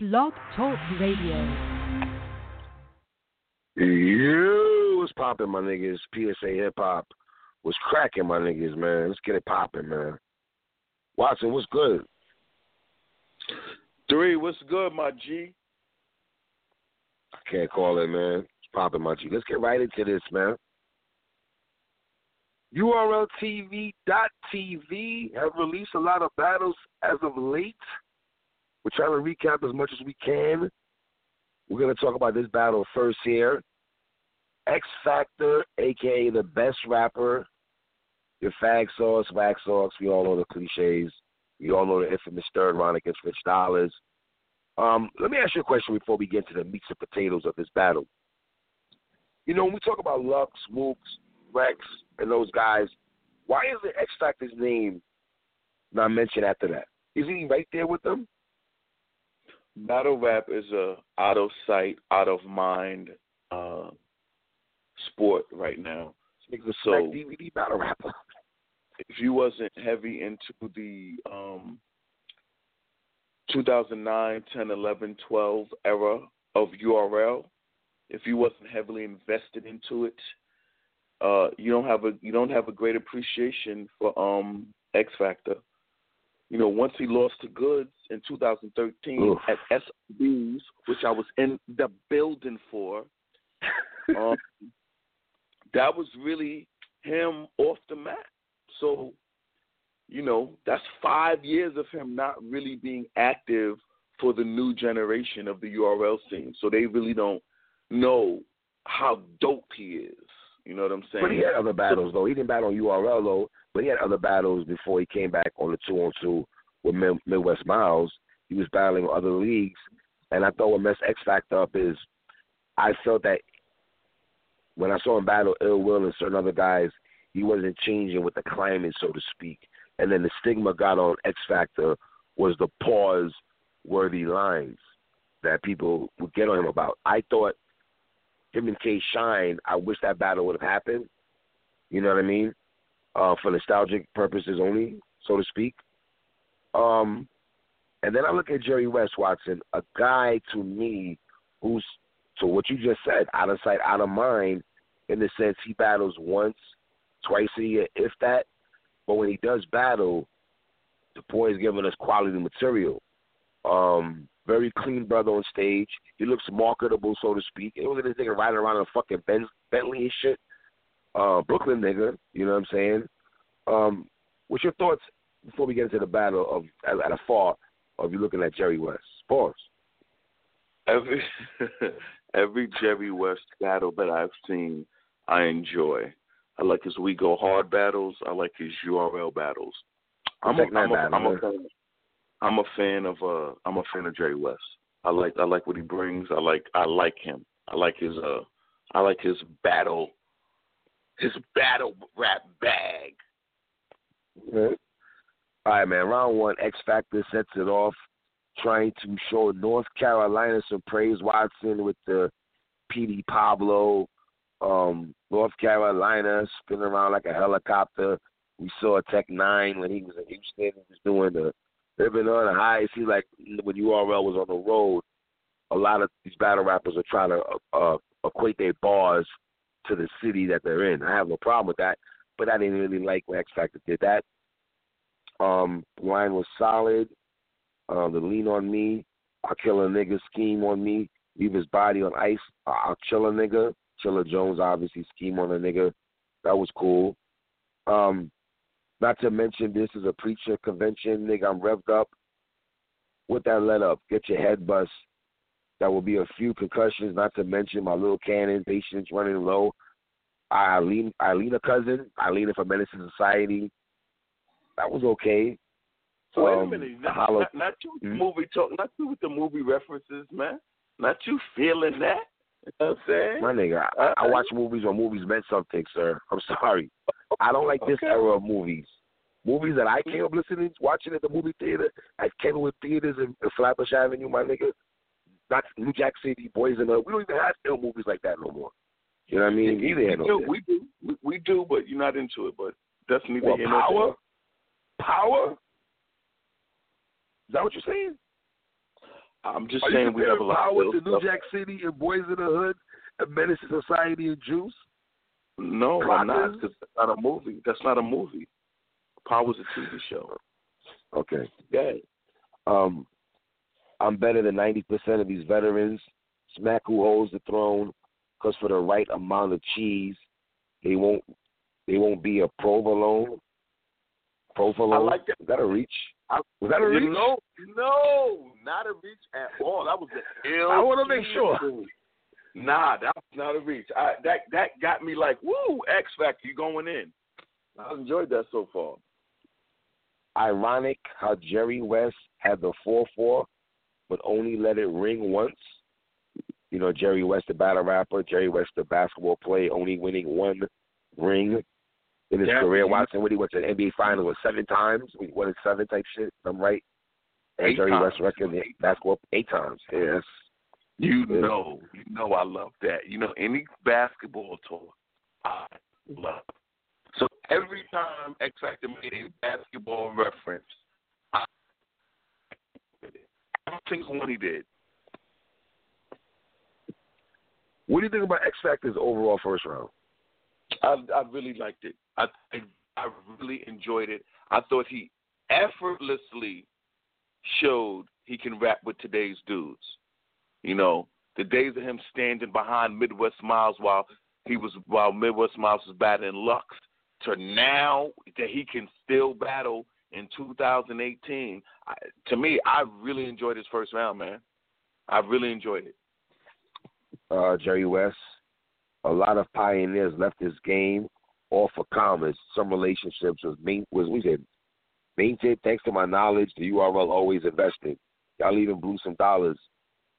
Blog Talk Radio. You was popping, my niggas. PSA Hip Hop was cracking, my niggas, man. Let's get it popping, man. Watson, what's good? Three, what's good, my G? I can't call it, man. It's popping, my G. Let's get right into this, man. URLTV.tv have released a lot of battles as of late. We're trying to recap as much as we can. We're going to talk about this battle first here. X Factor, aka the best rapper, your fag sauce, wax sauce. We all know the cliches. We all know the infamous third round against Rich Dollaz. Um, let me ask you a question before we get to the meats and potatoes of this battle. You know, when we talk about Lux, Mooks, Rex, and those guys, why is the X Factor's name not mentioned after that? Is he right there with them? Battle rap is a out of sight, out of mind uh, sport right now. A DVD battle rapper. If you wasn't heavy into the um, 2009, 10, 11, 12 era of URL, if you wasn't heavily invested into it, uh, you don't have a you don't have a great appreciation for um, X Factor. You know, once he lost to Goodz in 2013 Oof. at SB's, which I was in the building for, um, that was really him off the map. So, you know, that's five years of him not really being active for the new generation of the URL scene. So they really don't know how dope he is. You know what I'm saying? But he had other battles though. He didn't battle on URL though, but he had other battles before he came back on the two on two with Midwest Miles. He was battling other leagues, and I thought what messed X Factor up is I felt that when I saw him battle Ill Will and certain other guys, he wasn't changing with the climate, so to speak. And then the stigma got on X Factor was the pause worthy lines that people would get on him about. I thought him and K Shine, I wish that battle would have happened. You know what I mean? Uh, for nostalgic purposes only, so to speak. Um, and then I look at Jerry West Watson, a guy to me who's to what you just said, out of sight, out of mind, in the sense he battles once, twice a year, if that. But when he does battle, the boy is giving us quality material. Um, very clean brother on stage. He looks marketable, so to speak. It was this nigga riding around in a fucking Benz, Bentley and shit. Uh, Brooklyn nigga, you know what I'm saying? Um, what's your thoughts before we get into the battle of at, at a far of you looking at Jerry West? Pause. every every Jerry West battle that I've seen, I enjoy. I like his We Go Hard battles. I like his URL battles. I'm a, I'm a, I'm a fan. I'm a fan of uh I'm a fan of Jerry West. I like I like what he brings. I like I like him. I like his uh I like his battle his battle rap bag. All right, man. Round one, X Factor sets it off, trying to show North Carolina some praise. Watson with the PD Pablo, um, North Carolina spinning around like a helicopter. We saw Tech Nine when he was in Houston. He was doing the living on the high. It seems like when URL was on the road, a lot of these battle rappers are trying to uh, uh, equate their bars to the city that they're in. I have no problem with that, but I didn't really like when X Factor did that. Um, line was solid. Uh, the lean on me, I'll kill a nigga scheme on me, leave his body on ice. I'll chill a nigga. Chilla Jones obviously scheme on a nigga. That was cool. Um, not to mention this is a preacher convention, nigga. I'm revved up. With that let up, get your head bust. That will be a few concussions, not to mention my little cannon, patience running low. Eileen, a cousin, Eileen from Menace Society. That was okay. So wait a Um, minute, not, Hollow- not, not you with the Hmm? movie talk, not you with the movie references, man. Not you feeling that. You know what I'm saying? My nigga, I, I watch movies when movies meant something, sir. I'm sorry. I don't like this Okay. era of movies. Movies that I came up listening, watching at the movie theater, at Kenwood Theaters in, in Flatbush Avenue, my nigga. Not New Jack City, Boys and Up. We don't even have film movies like that no more. You know what I mean? we, Neither do, we do, we, we do, but you're not into it. But that's neither What, here nor power? there. Power? Is that what you're saying? I'm just Are saying we have a lot power of to stuff. New Jack City and Boys in the Hood and Menace Society and Juice? No, I'm not. Because that's not a movie. That's not a movie. Power's a TV show. Okay. Yeah. Um, I'm better than 90% of these veterans. Smack who holds the throne, because for the right amount of cheese, they won't they won't be a provolone. Provolone. I like that. Is that a reach? I- Was that a reach? No, no, not a reach at all. That was the ill. I wanna make sure. Nah, that was not a reach. I, that that got me like, woo, X Factor, you going in? I've enjoyed that so far. Ironic how Jerry West had the 4 4, but only let it ring once. You know, Jerry West, the battle rapper, Jerry West, the basketball player, only winning one ring in his Yeah, career. Watson, what he went to the NBA Finals was seven times. We won it seven type shit. I'm right. And Eight Jerry times. West record in basketball eight times. Yes. You know, you know, I love that. You know, any basketball talk, I love. So every time X Factor made a basketball reference, I every single one he did. What do you think about X Factor's overall first round? I I really liked it. I I, really enjoyed it. I thought he effortlessly showed he can rap with today's dudes. You know, the days of him standing behind Midwest Miles while he was while Midwest Miles was battling Lux to now that he can still battle in 2018. I, to me, I really enjoyed his first round, man. I really enjoyed it. Uh, Jerry West. A lot of pioneers left this game all for commerce. Some relationships was main was we said maintained thanks to my knowledge. The URL always invested. Y'all even blew some dollars,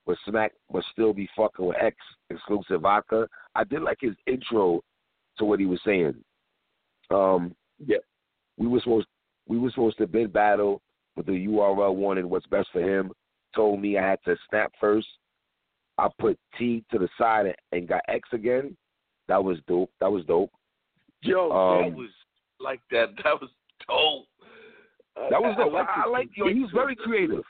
but Smack must still be fucking with X exclusive vodka. I did like his intro to what he was saying. Um, Yeah. we were supposed we were supposed to bid battle, but the URL wanted what's best for him. Told me I had to snap first. I put T to the side and- and got X again. That was dope. That was dope. Yo, Um, that was like that. That was dope. That was dope. I, like I, his like yo. He was very creative.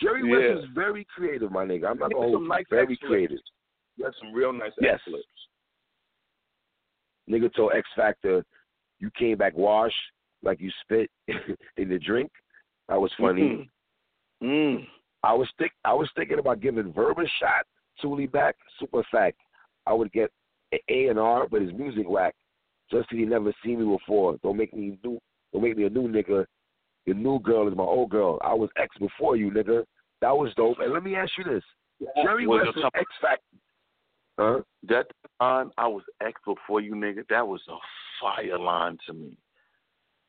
Jerry Yeah. West is very creative, my nigga. I'm not gonna hold you. nice Very creative. You had some real nice Yes. flips. Nigga told X Factor, you came back wash like you spit in the drink. That was funny. Mm. I was think I was thinking about giving Verb a shot, Thule back, super fact. I would get A and R, but his music whack. Just 'cause he never seen me before. Don't make me new. Don't make me a new nigga. Your new girl is my old girl. I was X before you, nigga. That was dope. And let me ask you this: Jerry Was West is X Factor. Huh? That line, I was X before you, nigga. That was a fire line to me.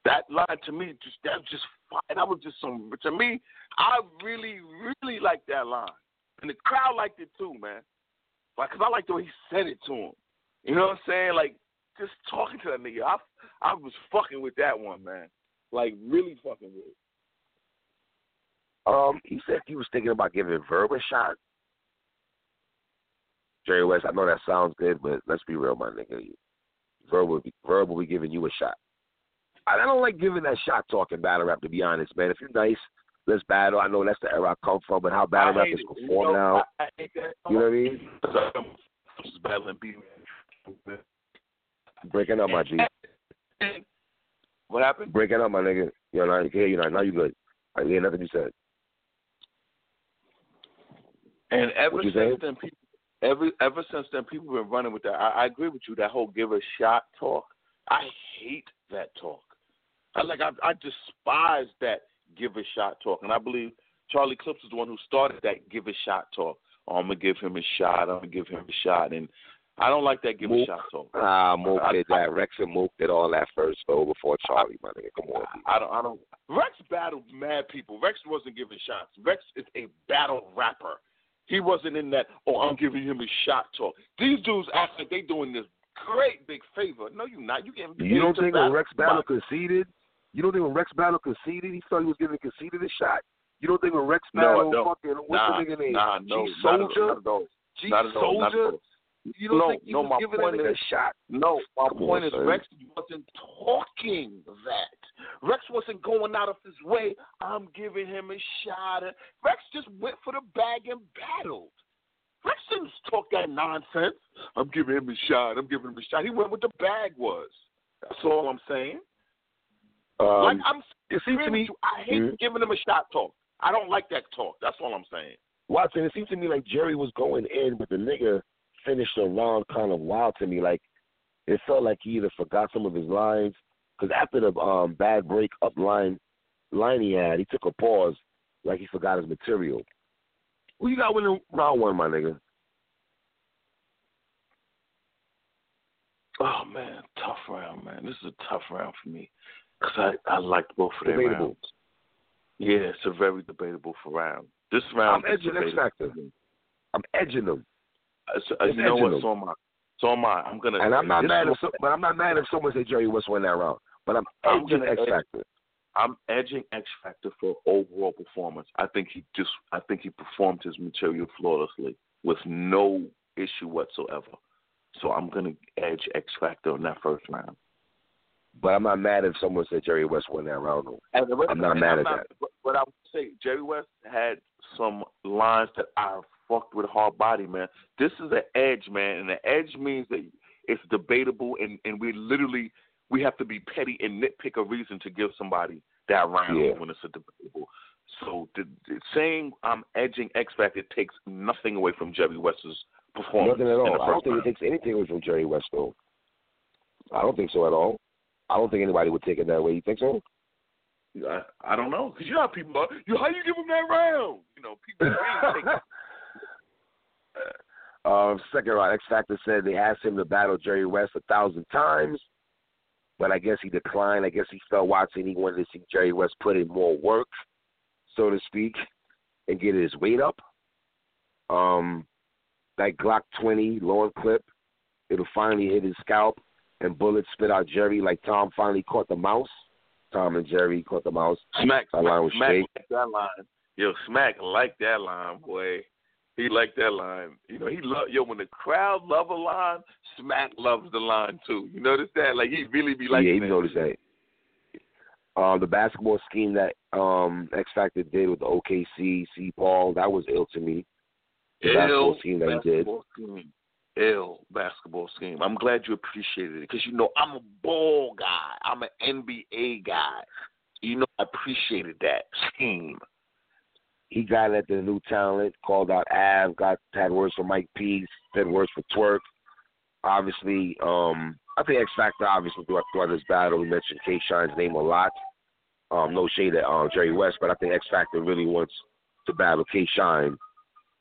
That line to me, just that was just fire. That was just some. To me, I really, really liked that line, and the crowd liked it too, man. Like, cause I liked the way he said it to him. You know what I'm saying? Like, just talking to that nigga, I, I was fucking with that one, man. Like, really fucking with. it. Um, he said he was thinking about giving Verb a shot. Jerry West, I know that sounds good, but let's be real, my nigga. Verb will be, Verb will be giving you a shot. I I don't like giving that shot talking battle rap, to be honest, man. If you're nice, let's battle. I know that's the era I come from, but how battle I rap is performed you know, now, I, I you know what I mean? I'm just battling B. Breaking up, my G. What happened? Breaking up, my nigga. You know, now, yeah, you know, now you good. I hear nothing you said. And ever since saying? then, people, ever ever since then, people have been running with that. I, I agree with you. That whole give a shot talk. I hate that talk. I like. I, I despise that give a shot talk, and I believe Charlie Clips is the one who started that give a shot talk. Oh, I'm gonna give him a shot. I'm gonna give him a shot, and I don't like that give a shot talk. Ah, Mook I- did that. Rex and Mook did all that first, though, before Charlie, my nigga. Come on. I don't. I don't. Rex battled mad people. Rex wasn't giving shots. Rex is a battle rapper. He wasn't in that. Oh, I'm giving him a shot talk. These dudes act like they doing this great big favor. No, you're not. You getting. You don't think Rex Battle conceded? You don't think when Rex Battle conceded, he thought he was giving conceded a shot? You don't think when Rex Battle don't. fucking what's Nah, the nigga name? nah, no, G not at all, Soldier, not. G Not at all, not at Soldier. You don't No, think he no, was giving point that nigga a shot? No, my Come on, point is son. Rex wasn't talking that. Rex wasn't going out of his way. I'm giving him a shot. Rex just went for the bag and battled. Rex didn't talk that nonsense. I'm giving him a shot. I'm giving him a shot. He went with the bag was. That's all I'm saying. Um, like I'm it seems to me, I hate Mhm. giving them a shot talk. I don't like that talk. That's all I'm saying. Watson, it seems to me like Jerry was going in, but the nigga finished the round kind of wild to me. Like it felt like he either forgot some of his lines because after the um, bad break up line line he had, he took a pause like he forgot his material. Who you got winning round one, my nigga? Oh man, tough round, man. This is a tough round for me because I I liked both of them Debatable. rounds. Yeah, it's a very debatable for round. This round I'm edging X Factor. I'm edging them, Uh, so, uh, you know what? them. So am I. So am I. I'm gonna. and I'm not mad if, so, but I'm not mad if someone say Jerry West won that round. But I'm I'm edging X Factor. I'm edging X Factor for overall performance. I think he just I think he performed his material flawlessly with no issue whatsoever. So I'm gonna edge X Factor in that first round. But I'm not mad if someone said Jerry West won that round. Though. And the- I'm not mad I'm at not- that. But, I would say Jerry West had some lines that I fucked with hard body, man. This is an edge, man, and the edge means that it's debatable, and and we literally we have to be petty and nitpick a reason to give somebody that round Yeah. when it's a debatable. So the, the saying I'm um, edging X Factor takes nothing away from Jerry West's performance. Nothing at all. I don't think it takes anything away from Jerry West, though. I don't think so at all. I don't think anybody would take it that way. You think so? I, I don't know because you know how people are. You how you give him that round? You know, people really take uh, second round, X Factor said they asked him to battle Jerry West a thousand times, but I guess he declined. I guess he felt watching. He wanted to see Jerry West put in more work, so to speak, and get his weight up. Um, that Glock 20 long clip, it'll finally hit his scalp, and bullets spit out Jerry like Tom finally caught the mouse. Tom and Jerry caught the mouse. Smack, That line was Smack straight. liked that line. Yo, Smack liked that line, boy. He liked that line. You know, he love yo when the crowd love a line, Smack loves the line too. You notice that? Like he really be like yeah, he noticed that. Um, the basketball scheme that um, X Factor did with the OKC, C. Paul, that was ill to me. The basketball Ill scheme that he did. scheme. Ill basketball scheme. I'm glad you appreciated it because you know I'm a ball guy. I'm an NBA guy. You know I appreciated that scheme. He got at the new talent, called out Av, got had words for Mike P, said words for Twork. Obviously, um, I think X Factor obviously throughout, throughout this battle we mentioned K Shine's name a lot. Um, no shade at um, Jerry West, but I think X Factor really wants to battle K Shine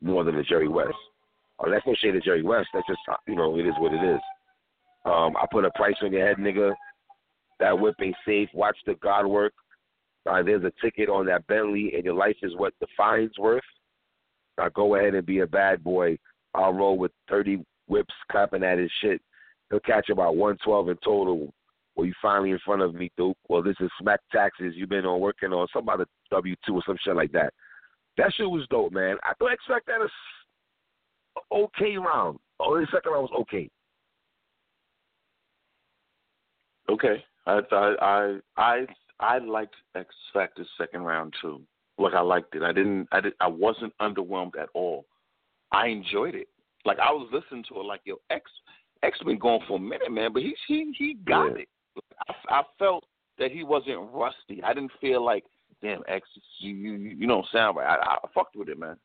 more than the Jerry West. Uh, that's no shade at Jerry West. That's just uh, you know it is what it is. Um, I put a price on your head, nigga. That whip ain't safe. Watch the God work. Uh, there's a ticket on that Bentley, and your life is what the fine's worth. Now go ahead and be a bad boy. I'll roll with 30 whips clapping at his shit. He'll catch about 112 in total. Well, you finally in front of me, Duke. Well, this is smack taxes. You've been on working on some about W two or some shit like that. That shit was dope, man. I don't expect that s- okay round. Oh, the second round was okay. Okay. I I I I I liked X Factor's second round too. Like I liked it. I didn't I did I wasn't underwhelmed at all. I enjoyed it. Like I was listening to it like yo X X been going for a minute, man, but he he he got Yeah. it. I, I felt that he wasn't rusty. I didn't feel like damn X you you you don't sound right. I, I fucked with it, man.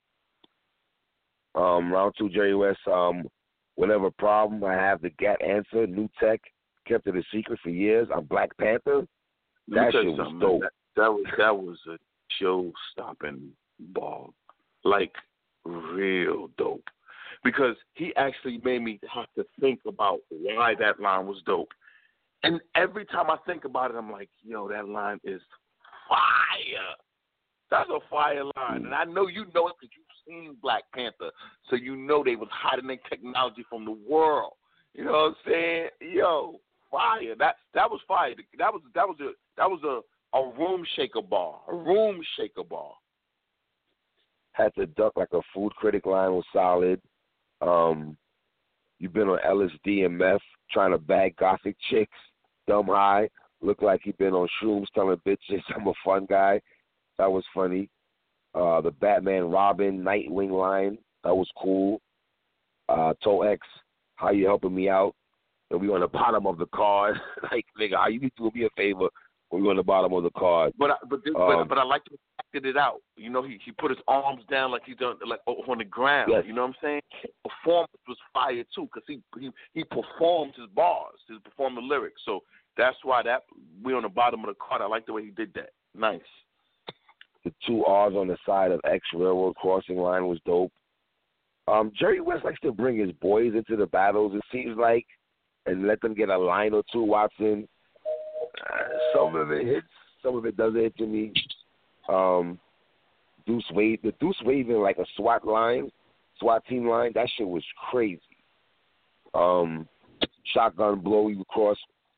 Um, round two, Jerry West. Um, whatever problem I have, the GAT answer. New Tech kept it a secret for years. I'm Black Panther. Let That shit was dope. That, that was that was a show stopping ball. Like real dope. Because he actually made me have to think about why that line was dope. And every time I think about it, I'm like, yo, that line is fire. That's a fire line. And I know you know it because you've seen Black Panther. So you know they was hiding their technology from the world. You know what I'm saying? Yo, fire. That that was fire. That was that was a that was a, a room shaker bar. A room shaker bar. Had to duck like a food critic line was solid. Um, you've been on LSD and meth trying to bag gothic chicks, dumb high, looked like he'd been on shrooms telling bitches I'm a fun guy. That was funny. Uh, the Batman Robin Nightwing line that was cool. Uh, Toe X, how you helping me out? And we on the bottom of the card. like nigga, how you do me a favor? We on the bottom of the card. But I, but this, Um, but but I like to acted it out. You know, he he put his arms down like he's done like on the ground. Yes. You know what I'm saying? Performance was fire too because he he he performed his bars, he performed the lyrics. So that's why that we on the bottom of the card. I like the way he did that. Nice. The two R's on the side of X Railroad crossing line was dope. Um, Jerry West likes to bring his boys into the battles. It seems like, and let them get a line or two. Watson, uh, some of it hits, some of it doesn't hit to me. Um, Deuce wave, the Deuce waving like a SWAT line, SWAT team line. That shit was crazy. Um, shotgun blow you across.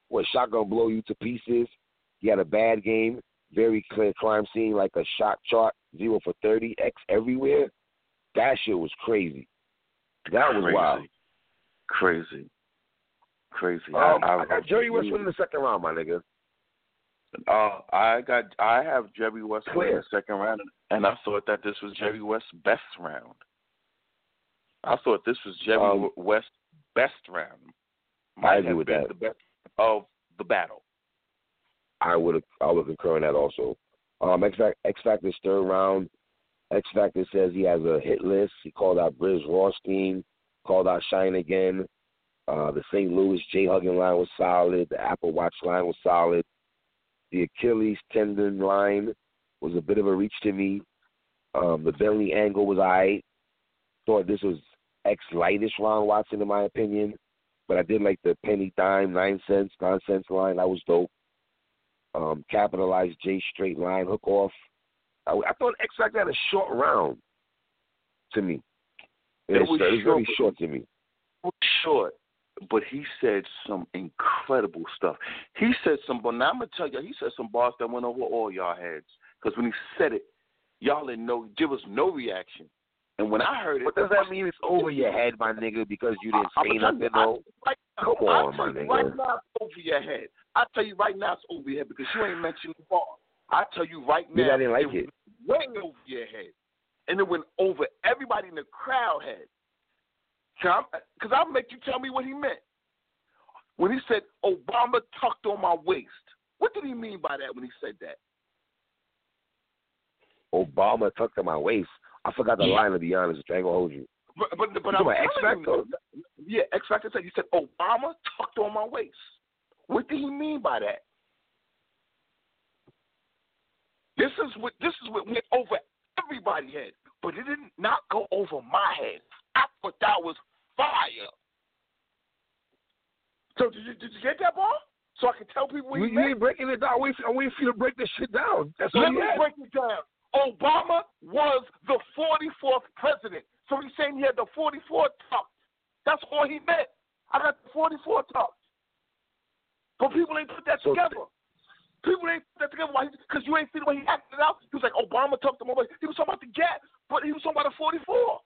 What shotgun blow you to pieces? He had a bad game very clear crime scene, like a shot chart, zero for thirty, X everywhere. That shit was crazy. That was crazy. wild. Crazy. Crazy. Um, I, I, got Jerry West winning the second round, my nigga. Uh, I got I have Jerry West winning the second round, and I thought that this was Jerry West's best round. I thought this was Jerry Um, West's best round. I agree with that. The best of the battle. I would I would concur in that also. Um, X Factor X Factor's third round. X Factor says he has a hit list. He called out Brizz Rawsteen, called out Shine again. Uh, the St. Louis J Hugging line was solid. The Apple Watch line was solid. The Achilles tendon line was a bit of a reach to me. Um, the belly angle was I thought this was X lightest round Watson in my opinion, but I did like the penny dime nine cents nonsense line. That was dope um, capitalized J straight line hook off. I, I thought X Factor had a short round to me. It It's, was short, very short to me. short, but he said some incredible stuff. He said some, but now I'm gonna tell you, he said some bars that went over all y'all heads. Because when he said it, y'all didn't know, give us no reaction. And when I heard it, What does that mean? It's over your head, my nigga, because you didn't I- say nothing. you. I- Come on, tell my you nigga. Right now, it's over your head. I tell you right now, it's over your head because you ain't mentioned the bar. I tell you right now, Maybe I didn't like it. went way over your head, and it went over everybody in the crowd head. Because I'll make you tell me what he meant when he said Obama tucked on my waist. What did he mean by that when he said that? Obama tucked on my waist. I forgot the Yeah. line to be honest. I ain't gonna hold you. But but, but I'm X you, Factor? yeah, X Factor said he said oh, Obama tucked on my waist. What did he mean by that? This is what this is what went over everybody's head, but it did not go over my head. I thought that was fire. So did you did you get that ball? So I can tell people what You, you ain't breaking it down. I'm waiting, I'm for you to break this shit down. That's Let me had. break it down. Obama was the 44th president. So he's saying he had the 44 tucked. That's all he meant. I got the 44 tucked. But people ain't put that together. People ain't put that together because you ain't see the way he acted out. He was like, Obama tucked him away. He was talking about the gap, but he was talking about the 44.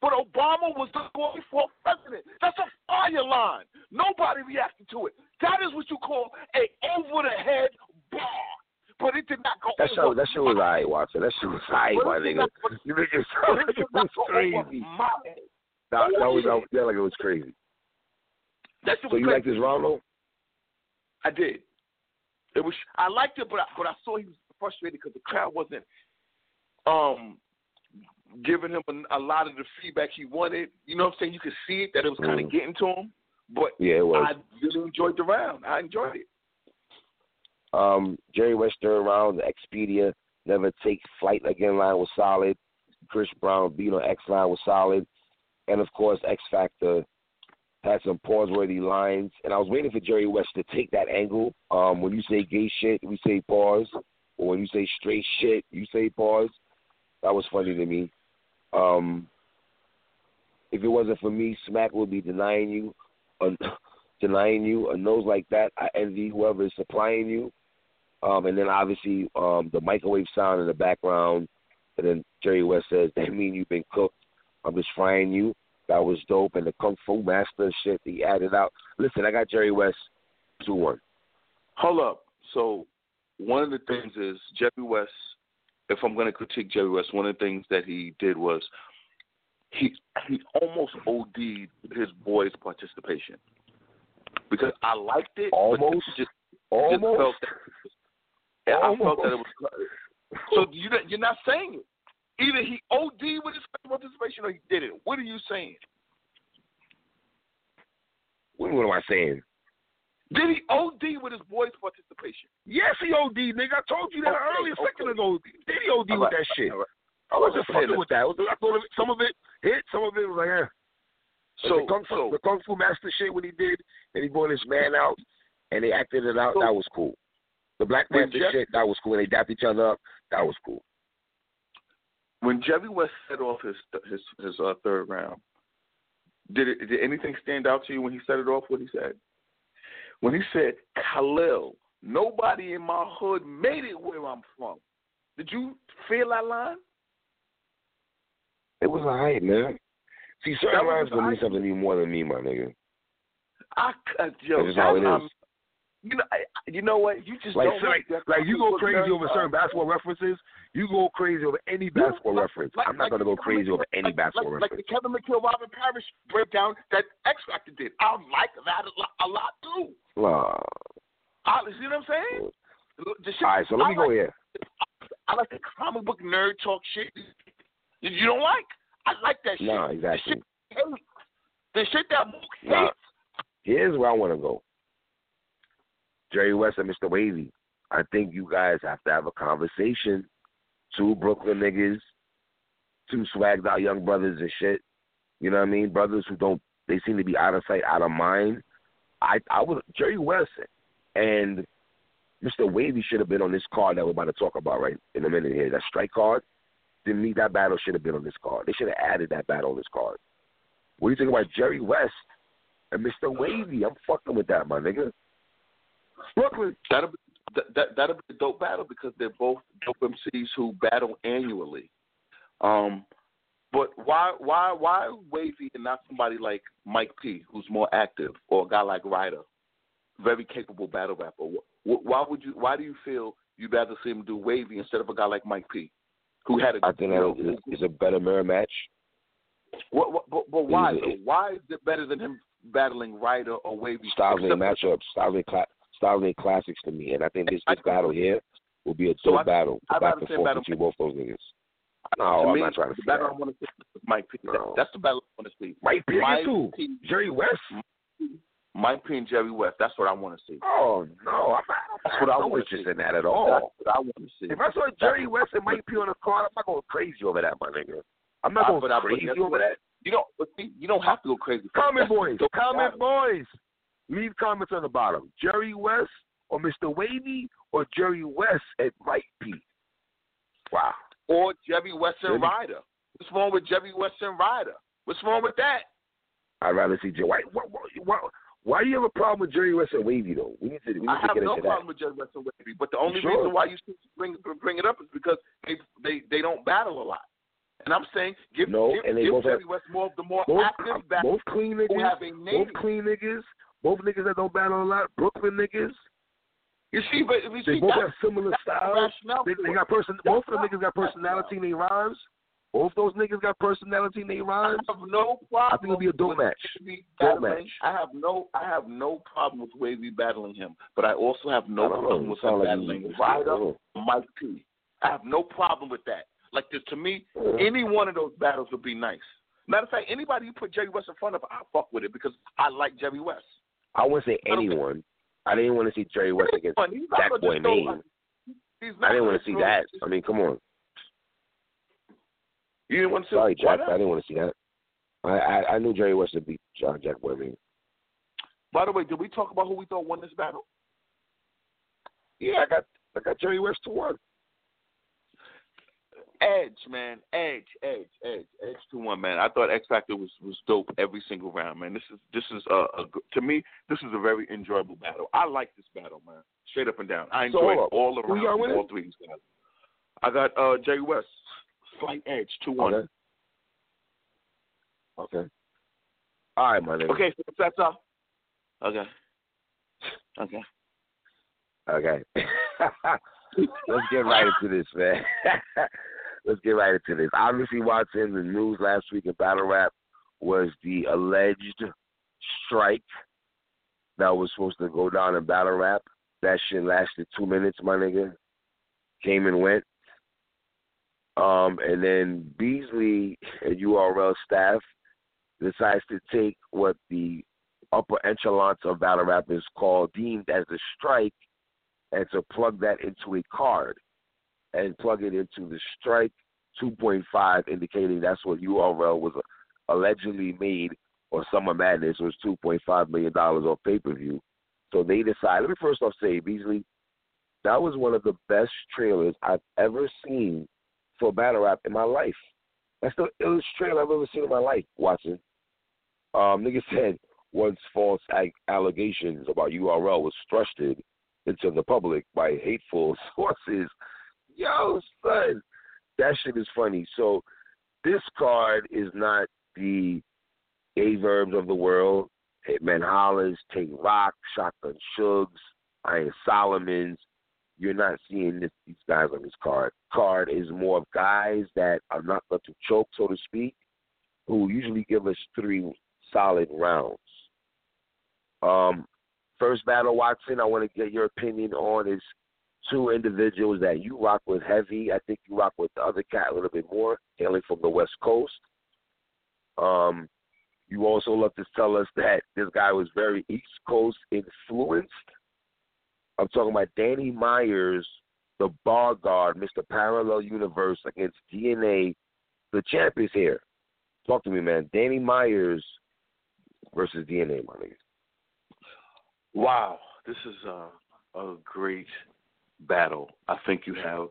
But Obama was the 44th president. That's a fire line. Nobody reacted to it. That is what you call a over the head bar. But it did not go That over. shit, that shit was alright, Watson. That shit was alright, my But it did nigga. not- You make it sound like it was crazy. head. That, was, was yeah, like it was crazy. That shit So you crazy. like this round though? I did. It was. I liked it, but I, but I saw he was frustrated because the crowd wasn't um giving him a, a lot of the feedback he wanted. You know what I'm saying? You could see it that it was kind of Mm. getting to him. But Yeah, it was. I really enjoyed the round. I enjoyed it. Um, Jerry West third round, the Expedia never take flight again line was solid. Chris Brown beat on X line was solid, and of course X Factor had some pause worthy lines. And I was waiting for Jerry West to take that angle. Um, when you say gay shit, we say pause, or when you say straight shit, you say pause. That was funny to me. Um, if it wasn't for me, Smack would be denying you, uh, denying you a nose like that. I envy whoever is supplying you. Um, and then obviously um, the microwave sound in the background. And then Jerry West says, "That mean you've been cooked? I'm just frying you." That was dope. And the Kung Fu Master shit he added out. Listen, I got Jerry West two one. Hold up. so one of the things is Jerry West. If I'm going to critique Jerry West, one of the things that he did was he he almost OD'd his boys' participation because I liked it. Almost, just, almost. Just felt that, I felt that it was. So you you're not saying it. Either he OD with his participation or he did it. What are you saying? What, what am I saying? Did he OD with his boys' participation? Yes, he OD, nigga. I told you that okay, earlier, a okay. second ago. Did he OD All with right, that shit? all right. I wasn't Okay, fucking with that. I, I thought of it, some of it hit, some of it was like, eh. So, the kung fu, so the kung fu master shit when he did, and he brought his man out, and they acted it out. So- that was cool. The Black Panther Jeff- shit, that was cool. They dapped each other up. That was cool. when Jerry West set off his his his uh, third round, did it did anything stand out to you when he set it off? What he said? When he said, "Khalil, nobody in my hood made it where I'm from." Did you feel that line? It was alright, man. See, certain lines mean something even more than me, my nigga. I uh, yo, That's just how it is. You know, I, you know what? You just Like, don't so, like, like you go crazy over certain basketball references. You go crazy over any basketball like- reference. like- I'm not gonna go crazy over any basketball reference. Like the Kevin McHale, Robert Parish breakdown that X Factor did. I like that a lot, a lot too. Nah. I, you see what I'm saying? Shit, All right, so let me I go like, here. I like the comic book nerd talk shit. You you don't like? I like that shit. Nah, The shit, the shit that Mook hates. Nah. Here's where I want to go. Jerry West and Mr. Wavy. I think you guys have to have a conversation. Two Brooklyn niggas, two swagged out young brothers and shit. You know what I mean? Brothers who don't they seem to be out of sight, out of mind. I I would Jerry West and Mr. Wavy should have been on this card that we're about to talk about right in a minute here. That strike card. To me, that battle should have been on this card. They should have added that battle on this card. What do you think about Jerry West and Mr. Wavy? I'm fucking with that, my nigga. Brooklyn. That'll be that, that that'll be a dope battle because they're both dope MCs who battle annually. Um, but why why why Wavy and not somebody like Mike P, who's more active, or a guy like Ryder, very capable battle rapper? Why would you? Why do you feel you'd rather see him do Wavy instead of a guy like Mike P, who had a I think that is, is a better mirror match. What, what, but, but why? Is it- Why is it better than him battling Ryder or Wavy? Styles and Except- matchups, styles and, styles classics to me. And I think this, I- this battle here will be a So dope I- battle. I, back and forth between both those niggas. No, I'm me, not trying to the battle that. I want to see Mike P. That- That's the battle I want to see. Mike P Mike too. P. Jerry West. Mike P and Jerry West. That's what I want to see. Oh no, I'm not. That's what I no wanna see. in that at That's all. what I want to see. If I saw Jerry West and Mike P on the card, I'm not going crazy over that, my nigga. I'm not going I- crazy over that. You don't. You don't have to go crazy. Comment boys, comment boys. Leave comments on the bottom. Jerry West or Mr. Wavy or Jerry West at Mike P. Wow. Or Jerry West and? Ryder. What's wrong with Jerry West and Ryder? What's wrong with that? I'd rather see Jerry. Why, why, why, why do you have a problem with Jerry West and Wavy though? We need to, we need I to have no problem with Jerry West and Wavy, but the only Sure. reason why you bring bring it up is because they they they don't battle a lot. And I'm saying give No, give, and they give both Jerry have- West more of the more. Both, active battle both clean who niggas. have a name. Both clean niggas. Both niggas that don't battle a lot. Brooklyn niggas. You see, but you They see, both have similar styles. They, they got person. That's Both of them niggas got personality in their rhymes. Both those niggas got personality in their I rhymes. have no problem. I think it'll be a dope match. Dope match. I have no, I have no problem with Wavy battling him, but I also have no I don't know. problem with him like battling Ryder. Mike P. I have no problem with that. Like this, to me, Yeah. any one of those battles would be nice. Matter of fact, anybody you put Jerry West in front of, I fuck with it because I like Jerry West. I wouldn't say I don't think- anyone. I didn't want to see Jerry West against Fun. Jack Boy just Maine. I didn't want gonna see that. I mean, come on. You didn't want to see that. Sorry, Jack. I didn't want to see that. I I, I knew Jerry West would beat John Jack Boy Maine. By the way, did we talk about who we thought won this battle? Yeah, I got I got Jerry West to one. Edge, man, Edge, Edge, Edge, Edge to one, man. I thought X Factor was was dope every single round, man. This is this is a, a to me this is a very enjoyable battle. I like this battle, man, straight up and down. I So, enjoyed hold up. all around all three of these guys. I got uh Jerry West, slight edge two one. Okay. Okay. All right, my nigga. Okay, so that's all. Okay, okay. Okay. Let's get right into this, man. Let's get right into this. Obviously, watching the news last week in battle rap was the alleged strike that was supposed to go down in battle rap. That shit lasted two minutes, my nigga. Came and went. Um, and then Beasley and URL staff decides to take what the upper echelons of battle rap is called deemed as a strike and to plug that into a card and plug it into the strike 2.5, indicating that's what URL was allegedly made or Summer Madness was 2.5 million dollars on pay per view. So they decided. Let me first off say, Beasley, that was one of the best trailers I've ever seen for battle rap in my life. That's the illest trailer I've ever seen in my life. Watching, um, nigga said once false allegations about URL was thrusted into the public by hateful sources. Yo, son, that shit is funny. So this card is not the Aye Verbs of the world. Hitman Hollas, Tay Roc, Shotgun Suges, Iron Solomons. You're not seeing this, these guys on this card. Card is more of guys that are not going to choke, so to speak, who usually give us three solid rounds. Um, first battle, Watson, I want to get your opinion on is two individuals that you rock with heavy. I think you rock with the other cat a little bit more, hailing from the West Coast. Um, you also love to tell us that this guy was very East Coast influenced. I'm talking about Danny Myers, the bar guard, Mr. Parallel Universe against DNA. The champ is here. Talk to me, man. Danny Myers versus DNA, my nigga. Wow, this is a, a great battle. I think you have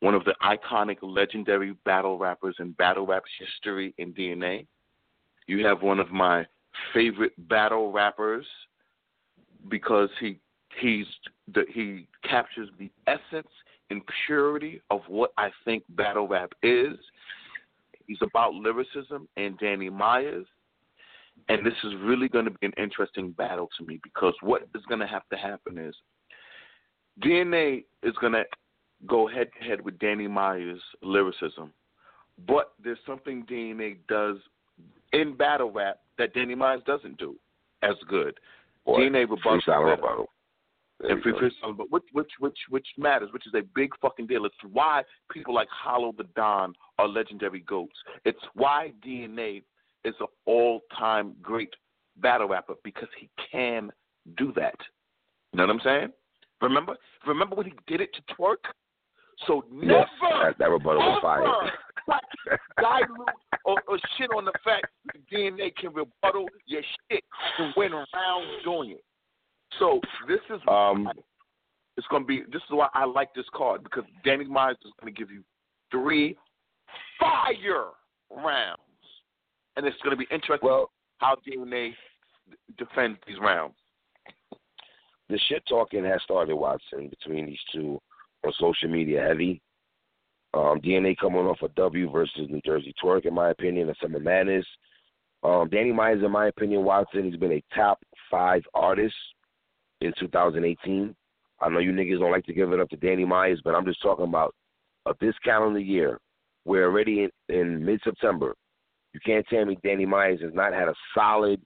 one of the iconic, legendary battle rappers in battle rap history in DNA. You have one of my favorite battle rappers because he he's the, he captures the essence and purity of what I think battle rap is. He's about lyricism and Danny Myers. And this is really going to be an interesting battle to me because what is going to have to happen is DNA is going to go head to head with Danny Myers' lyricism, but there's something DNA does in battle rap that Danny Myers doesn't do as good. Boy, DNA rebuttals rebuttal. And free freestyle, but which which which which matters, which is a big fucking deal. It's why people like Hollow Da Don are legendary goats. It's why DNA is an all-time great battle rapper because he can do that. You know what I'm saying? Remember, remember when he did it to Twork. So never Yes, that, that rebuttal was fire. dilute or, or shit on the fact that DNA can rebuttal your shit and win rounds doing it. So this is Um, it's going to be. This is why I like this card because Danny Myers is going to give you three fire rounds, and it's going to be interesting well, how DNA defends these rounds. The shit talking has started, Watson, between these two on social media heavy. Um, DNA coming off a W versus New Jersey Twork, in my opinion, and Summer Madness. Um, Danny Myers, in my opinion, Watson, he's been a top five artist in 2018. I know you niggas don't like to give it up to Danny Myers, but I'm just talking about of this calendar year. We're already in, in mid September. You can't tell me Danny Myers has not had a solid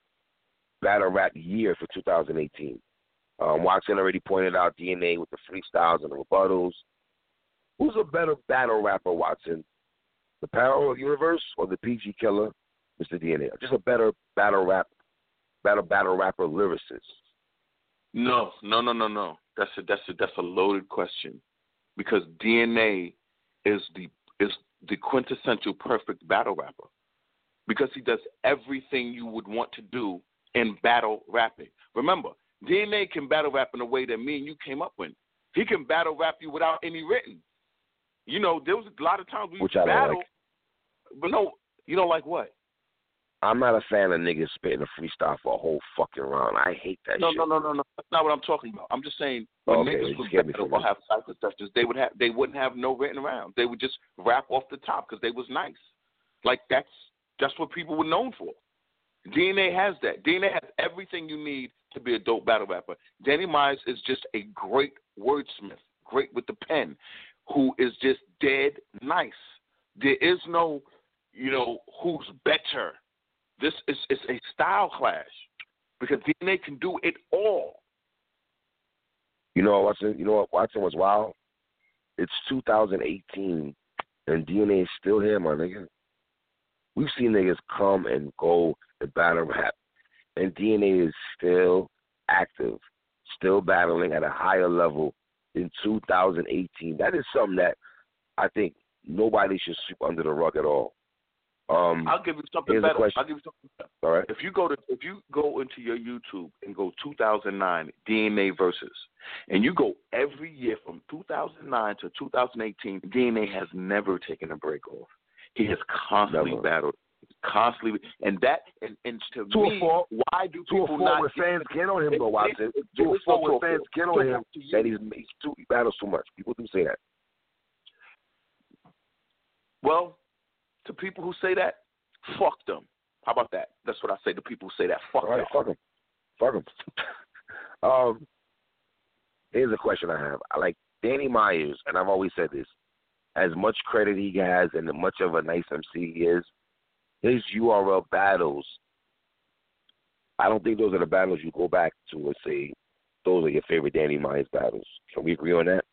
battle rap year for 2018. Um, Watson already pointed out DNA with the freestyles and the rebuttals. Who's a better battle rapper, Watson? The Parallel Universe or the PG Killer, Mr. DNA? Just a better battle rap, battle battle rapper lyricist. No, no, no, no, no. That's a that's a that's a loaded question, because DNA is the is the quintessential perfect battle rapper, because he does everything you would want to do in battle rapping. Remember, DNA can battle rap in a way that me and you came up with. He can battle rap you without any written. You know, there was a lot of times we Which I battle, like. but no, you don't like what? I'm not a fan of niggas spitting a freestyle for a whole fucking round. I hate that No, shit. no, no, no, no. No. That's not what I'm talking about. I'm just saying when Okay, niggas would battle or have cypher sessions, they would have they wouldn't have no written rounds. They would just rap off the top because they was nice. Like that's that's what people were known for. DNA has that. DNA has everything you need to be a dope battle rapper. Danny Myers is just a great wordsmith, great with the pen, who is just dead nice. There is no, you know, who's better. This is it's a style clash because DNA can do it all. You know Watson? You know what, Watson was wild? It's 2018, and DNA is still here, my nigga. We've seen niggas come and go and battle rap, and DNA is still active, still battling at a higher level in 2018. That is something that I think nobody should sweep under the rug at all. Um, I'll give you something better. I'll give you something better. All right. If you go to if you go into your YouTube and go 2009 DNA versus, and you go every year from 2009 to 2018, DNA has never taken a break off. He has constantly never. battled, constantly, and that and, and to two me, four, why do two people not? Fans get on him, though, Watson. Or four with fans get on him that he's, he's too, he battles too much. People do say that. Well, to people who say that, fuck them. How about that? That's what I say to people who say that. Fuck All right, them. fuck them. Fuck them. um, here's a question I have. I like Danny Myers, and I've always said this. As much credit he has and as much of a nice MC he is, his URL battles, I don't think those are the battles you go back to and say, those are your favorite Danny Myers battles. Can we agree on that?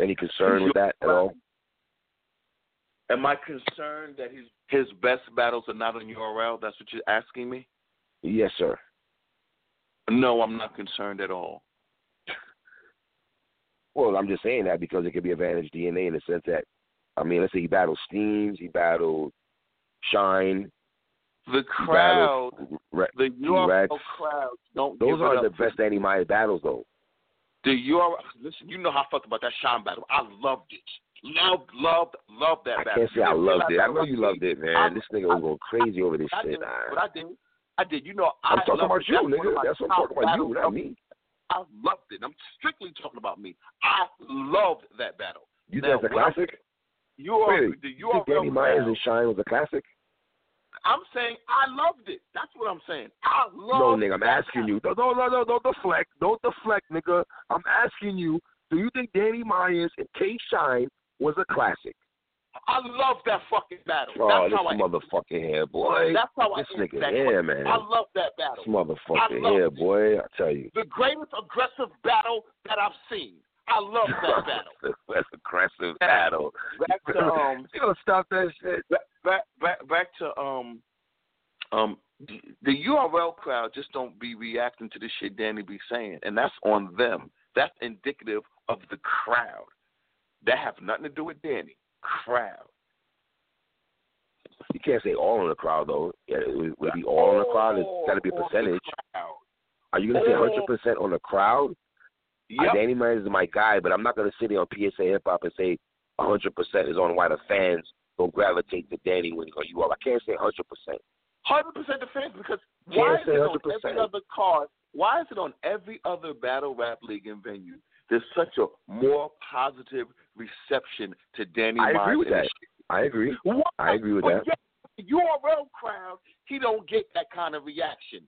Any concern with that at all? Am I concerned that his his best battles are not on URL? That's what you're asking me. Yes, sir. No, I'm not concerned at all. Well, I'm just saying that because it could be advantage DNA in the sense that, I mean, let's say he battled Steams, he battled Shine. The crowd, Re- the URL crowd don't. Those are the best Danny Myers battles, though. The URL, listen, you know how I felt about that Shine battle. I loved it. Loved, loved, loved that battle. I can't say I loved it. I know you loved it, man. I, this nigga was going crazy over this shit. Did, but I did. I did. You know, I'm talking about you, That's nigga. That's what I'm talking about you, not me. I loved it. I'm strictly talking about me. I loved that battle. You now, think it's a classic? You are the you think Danny Myers and Shine was a classic? I'm saying I loved it. That's what I'm saying. I loved No, nigga, I'm asking you. No, no, no, no, don't deflect. Don't deflect, nigga. I'm asking you, do you think Danny Myers and K Shine was a classic? I love that fucking battle. Oh, That's this how I motherfucking hair, boy. That's how this I nigga that question. man. I love that battle. This motherfucking love hair, boy. I tell you. The greatest aggressive battle that I've seen. I love that battle. That's aggressive battle. Back to um, you gonna stop that shit? back back back, back to um um the, URL crowd just don't be reacting to the shit Danny be saying, and that's on them. That's indicative of the crowd. That have nothing to do with Danny. Crowd. You can't say all in the crowd though. Yeah, it would, be all in the crowd. It's got to be a All on the percentage. Are you gonna say 100 percent on the crowd? Yep. Danny Myers is my guy, but I'm not gonna sit here on PSA Hip Hop and say 100 percent is on why the fans don't gravitate to Danny when he you up. I can't say 100 percent. Hundred percent defense because why is it on 100%. every other card? Why is it on every other battle rap league and venue? There's such a more positive reception to Danny I Myers. agree with that. I agree. Why? I agree with But that. yet, the URL crowd, he don't get that kind of reaction.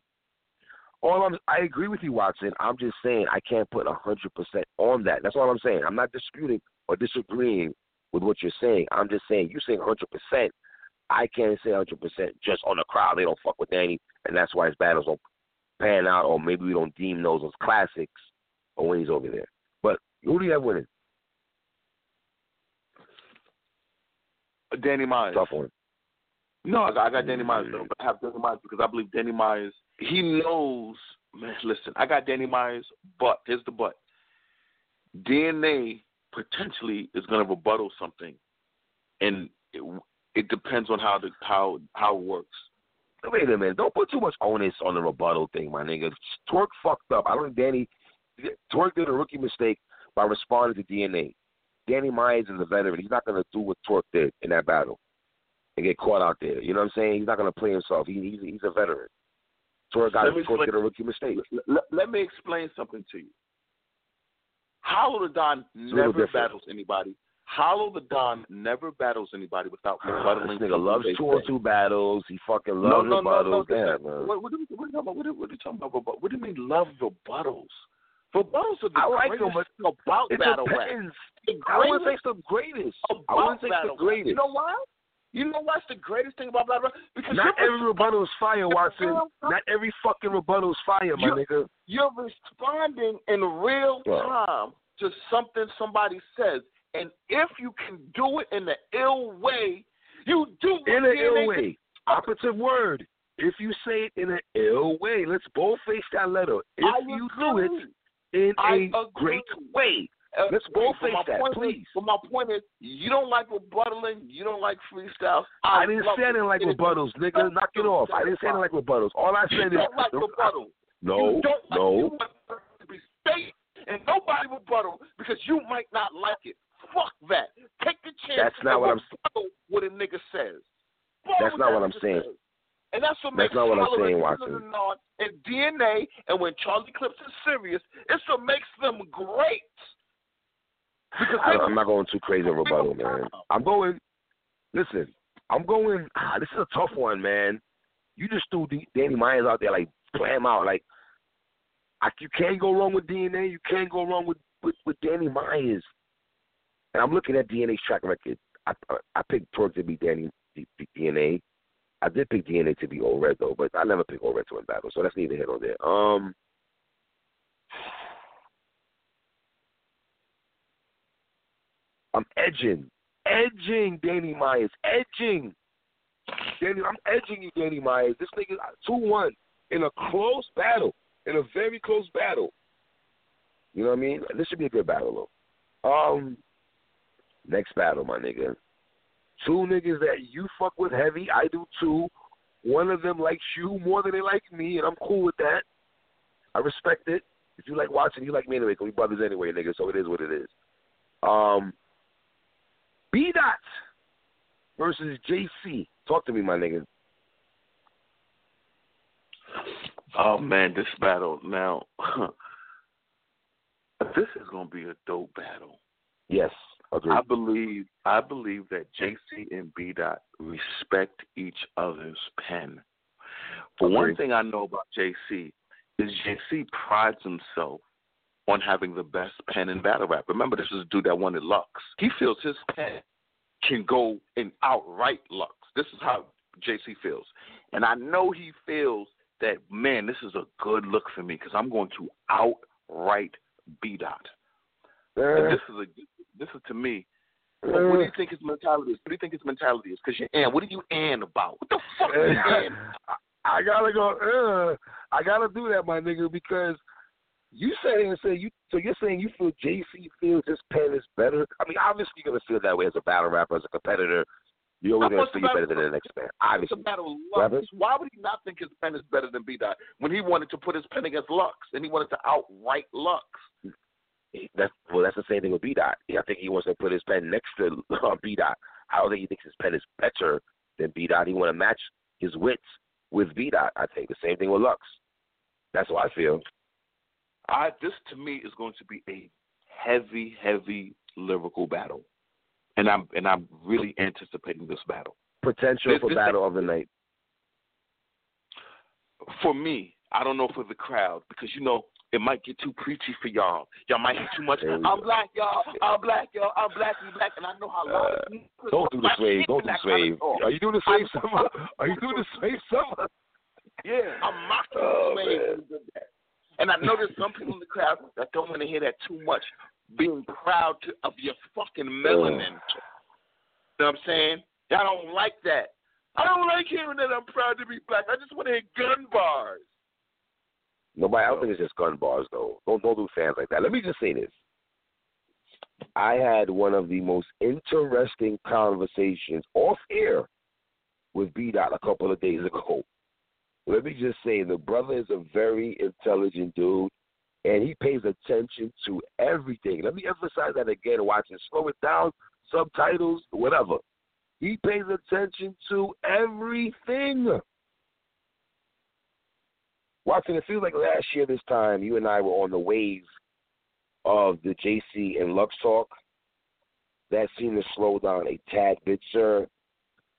All I'm, I agree with you, Watson. I'm just saying I can't put 100 percent on that. That's all I'm saying. I'm not disputing or disagreeing with what you're saying. I'm just saying you're saying 100 percent. I can't say 100 percent just on the crowd. They don't fuck with Danny, and that's why his battles don't pan out, or maybe we don't deem those as classics, or when he's over there. But who do you have winning? Danny Myers. Tough one. No, I got, I got Danny Myers though, mm. but I have Danny Myers because I believe Danny Myers. He knows, man. Listen, I got Danny Myers, but here's the but. DNA potentially is going to rebuttal something, and it, it depends on how the how how it works. Wait a minute. Don't put too much onus on the rebuttal thing, my nigga. Twork fucked up. I don't think Danny Twork did a rookie mistake by responding to DNA. Danny Myers is a veteran. He's not gonna do what Twork did in that battle and get caught out there. You know what I'm saying? He's not gonna play himself. He, he's he's a veteran. Twork got me Twork a rookie mistake. Let, let, let me explain something to you. Hollow Da Don never battles anybody. Hollow Da Don never battles anybody without ah, rebuttaling. this nigga loves two on two battles. He fucking loves no, no, rebuttals. no, no. Damn, man. What, what, are you- what, are you talking about? What, are- what are you talking about? What do you mean love rebuttals? Rebuttals are the I like them, greatest thing about It battle rap. The I wouldn't say it's the greatest. I wouldn't say the greatest. You know why? You know what's the greatest thing about battle rap? Because Not you're, every rebuttal is fire, Watson. Not every fucking rebuttal is fire, my You- nigga. you're responding in real time to something somebody says, and if you can do it in an ill way, you do what In an ill way. Operative word. If you say it in an ill way, let's both face that letter. If I you agree. do it in I a agree. great way. Uh, Let's both face that, point please. Is, but my point is, you don't like rebuttaling, you don't like freestyle. I didn't love say I didn't like rebuttals, nigga. Knock it off. I didn't say I didn't like rebuttals. All I You said is don't like rebuttal. no, you don't like, no. You want to be safe, and nobody rebuttal because you might not like it. Fuck that. Take the chance. That's not what I'm- What a nigga says. That's not what I'm saying. says. And that's what That's makes not what I'm saying, Watson. Dylan and Nard and DNA, and when Charlie Clips is serious, it's what makes them great. Because I, I'm not going too crazy on rebuttal, man. I'm going. Listen, I'm going. Ah, this is a tough one, man. You just threw D, Danny Myers out there, like him out, like. I, you can't go wrong with DNA. You can't go wrong with with, with Danny Myers. And I'm looking at DNA's track record. I I, I picked Twork to be Danny D, D- DNA. I did pick DNA to be Old Red though, but I never picked Old Red to win battle, so that's neither here nor there. Um. I'm edging, edging Danny Myers, edging. Danny, I'm edging you, Danny Myers. This nigga two one in a close battle, in a very close battle. You know what I mean? This should be a good battle though. Um, next battle, my nigga. Two niggas that you fuck with heavy, I do too. One of them likes you more than they like me, and I'm cool with that. I respect it. If you like watching, you like me anyway, 'cause we brothers anyway, nigga. So it is what it is. Um, B Dot versus JC. Talk to me, my nigga. Oh man, this battle now. this is gonna be a dope battle. Yes, agree. I believe I believe that JC and B Dot respect each other's pen. For one thing I know about JC is JC prides himself on having the best pen in battle rap. Remember, this is a dude that wanted Lux. He feels his pen can go and outright Lux. This is how JC feels, and I know he feels that man, this is a good look for me because I'm going to outright B Dot. And Uh, this is a this is to me. What, what do you think his mentality is? What do you think his mentality is? Because you're and. What are you and about? What the fuck are you and? I, I gotta go. Uh, I gotta do that, my nigga, because you said and say you. So you're saying you feel JC feels his pen is better. I mean, obviously you're gonna feel that way as a battle rapper, as a competitor. You're always gonna much feel better than the next man. It's a battle of? Lux. Why would he not think his pen is better than B Dot when he wanted to put his pen against Lux and he wanted to outright Lux? that's well, that's the same thing with B Dot. I think he wants to put his pen next to uh, B Dot. I don't think he thinks his pen is better than B Dot. He want to match his wits with B Dot. I think the same thing with Lux. That's how I feel. I this to me is going to be a heavy, heavy lyrical battle, and I'm and I'm really anticipating this battle. Potential This- for this- battle of the night. For me, I don't know for the crowd because you know it might get too preachy for y'all. Y'all might hear too much. I'm go. black, y'all. I'm black, y'all. I'm black and black, and I know how loud. Uh, Don't do the swave. Don't do the swave. Are you doing the swave summer? Are you doing the swave summer? Yeah, I'm mocking Oh, the slave man. when he did that. And I know there's some people in the crowd that don't want to hear that too much. Being proud to, of your fucking melanin. You know what I'm saying? Y'all don't like that. I don't like hearing that I'm proud to be black. I just want to hear gun bars. Nobody. I don't think it's just gun bars though. Don't don't do fans like that. Let me just say this. I had one of the most interesting conversations off air with B Dot a couple of days ago. Let me just say the brother is a very intelligent dude and he pays attention to everything. Let me emphasize that again, watching slow it down, subtitles, whatever. He pays attention to everything. Watson, it feels like last year this time you and I were on the wave of the JC and Lux talk. that seemed to slow down a tad bit, sir.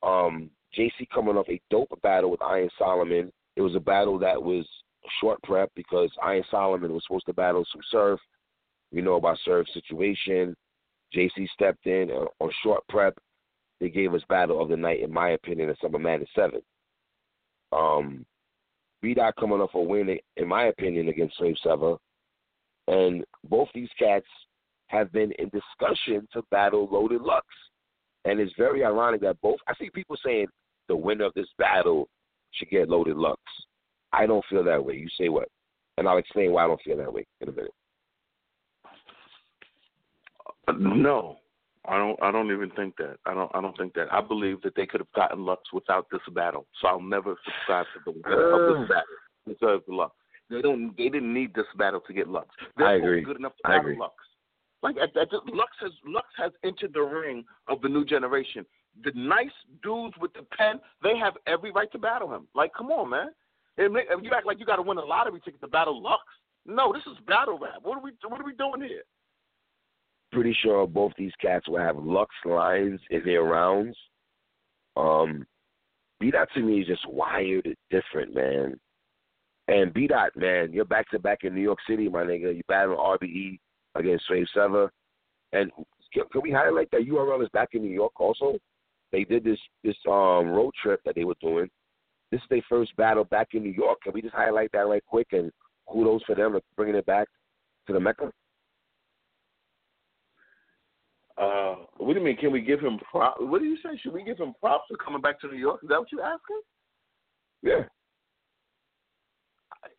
Um, JC coming off a dope battle with Iron Solomon. It was a battle that was short prep because Iron Solomon was supposed to battle some Surf. We know about Surf's situation. JC stepped in on short prep. They gave us battle of the night, in my opinion, at Summer Madness 7. Um, B Dot coming off a win, in my opinion, against Swave Sevah. And both these cats have been in discussion to battle Loaded Lux. And it's very ironic that both, I see people saying the winner of this battle should get Loaded Lux. I don't feel that way. You say what? And I'll explain why I don't feel that way in a minute. Uh, no, I don't. I don't even think that. I don't. I don't think that. I believe that they could have gotten Lux without this battle. So I'll never subscribe to the winner of this battle deserves Lux. They don't. They didn't need this battle to get Lux. They're I agree. good enough to I agree. Lux. Like at, at, Lux has Lux has entered the ring of the new generation. The nice dudes with the pen, they have every right to battle him. Like, come on, man. And you act like you got to win a lottery ticket to battle Lux. No, this is battle rap. What are we? What are we doing here? Pretty sure both these cats will have Lux lines in their rounds. Um, B Dot to me is just wired different, man. And B Dot, man, you're back to back in New York City, my nigga. You battling RBE against Swave Sevah. And can we highlight that URL is back in New York also? They did this this um road trip that they were doing. This is their first battle back in New York. Can we just highlight that right quick and kudos for them for bringing it back to the Mecca? Uh, what do you mean? Can we give him props? What do you say? Should we give him props for coming back to New York? Is that what you're asking? Yeah.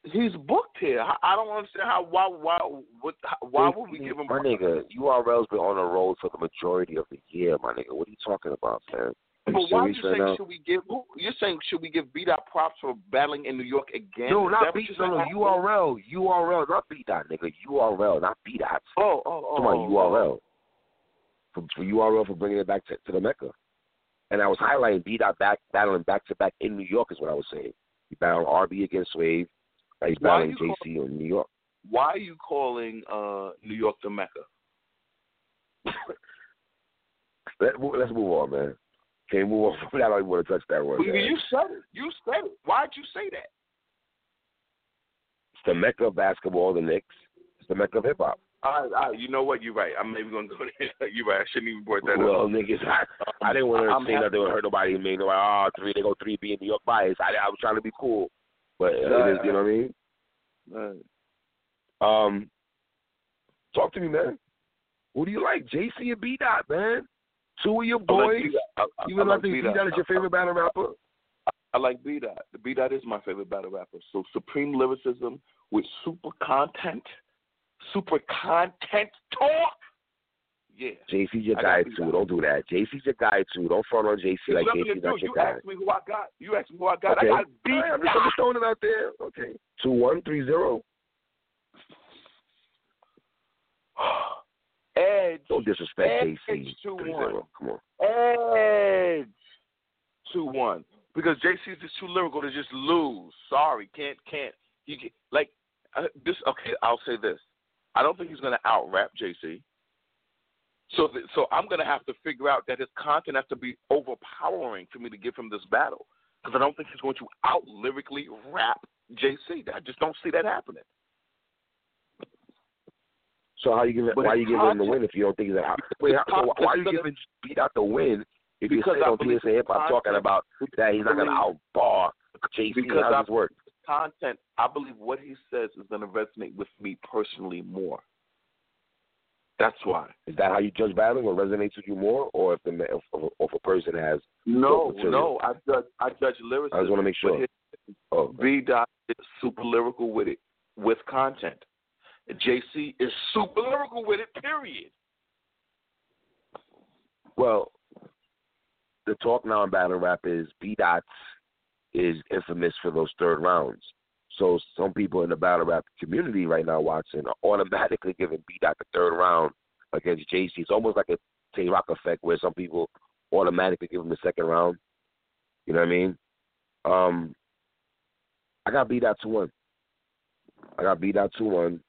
He's booked here. I, I don't understand how. Why? Why? What? Why would we give him? My nigga, URL's been on the road for the majority of the year, my nigga. What are you talking about, man? But why are you saying right should we give? Who, you're saying should we give B Dot props for battling in New York again? No, not B. No, no, URL, URL, not B Dot, nigga. URL, not B Dot. Oh, oh, oh. Come on, URL. For, for URL for bringing it back to, to the Mecca. And I was highlighting B Dot back battling back to back in New York is what I was saying. He battled RB against Wave. He's battling JC call, in New York. Why are you calling uh, New York the Mecca? Let, let's move on, man. Can't move on from that. I don't even want to touch that one. You, you said it. You said it. Why'd you say that? It's the Mecca of basketball, the Knicks. It's the Mecca of hip hop. All right, all right, you know what? You're right. I'm maybe gonna go there. You're right. I shouldn't even brought that well, up. Well, niggas, I, I didn't want to say nothing or hurt nobody. Mean like, oh, three, they go three B in New York bias. I, I was trying to be cool, but uh, it is, you know what I mean. Right. Um, talk to me, man. Who do you like, JC and B Dot, man? Two of your boys. I like I, Even I like think B. Dot is your favorite battle rapper. I like B Dot. The B Dot is my favorite battle rapper. So supreme lyricism with super content, super content talk. Yeah. JC's your guy too. Don't do that. JC's your guy too. Don't front on JC like JC's not your You guy. asked me who I got. You asked me who I got. Okay. I got B right, I'm just, I'm just throwing it out there. Okay. Two one three zero. Edge. Don't disrespect Edge JC. two one. Come on. Edge two one because JC's just too lyrical to just lose. Sorry, can't can't. You can, like uh, this. Okay, I'll say this. I don't think he's going to out rap JC. So th- so I'm going to have to figure out that his content has to be overpowering for me to give him this battle because I don't think he's going to out lyrically rap JC. I just don't see that happening. So how you giving? Why you giving him the win if you don't think he's a Wait, how, so why are you giving B Dot the win if you're Because sitting I on PSA Hip Hop talking about that he's not going to outbar JC? Because this work? Content. I believe what he says is going to resonate with me personally more. That's why. Is that how you judge battling? What resonates with you more, or if the if, if a person has? No, no. I judge. I judge lyricism. I just want to make sure. his- Oh, B dot is super lyrical with it, with content. JC is super lyrical with it. Period. well, the talk now in battle rap is B Dots is infamous for those third rounds. So some people in the battle rap community right now watching are automatically giving B Dot the third round against JC. It's almost like a Tay Roc effect where some people automatically give him the second round. You know what I mean? Um, I got B Dot two one. I got B Dot two one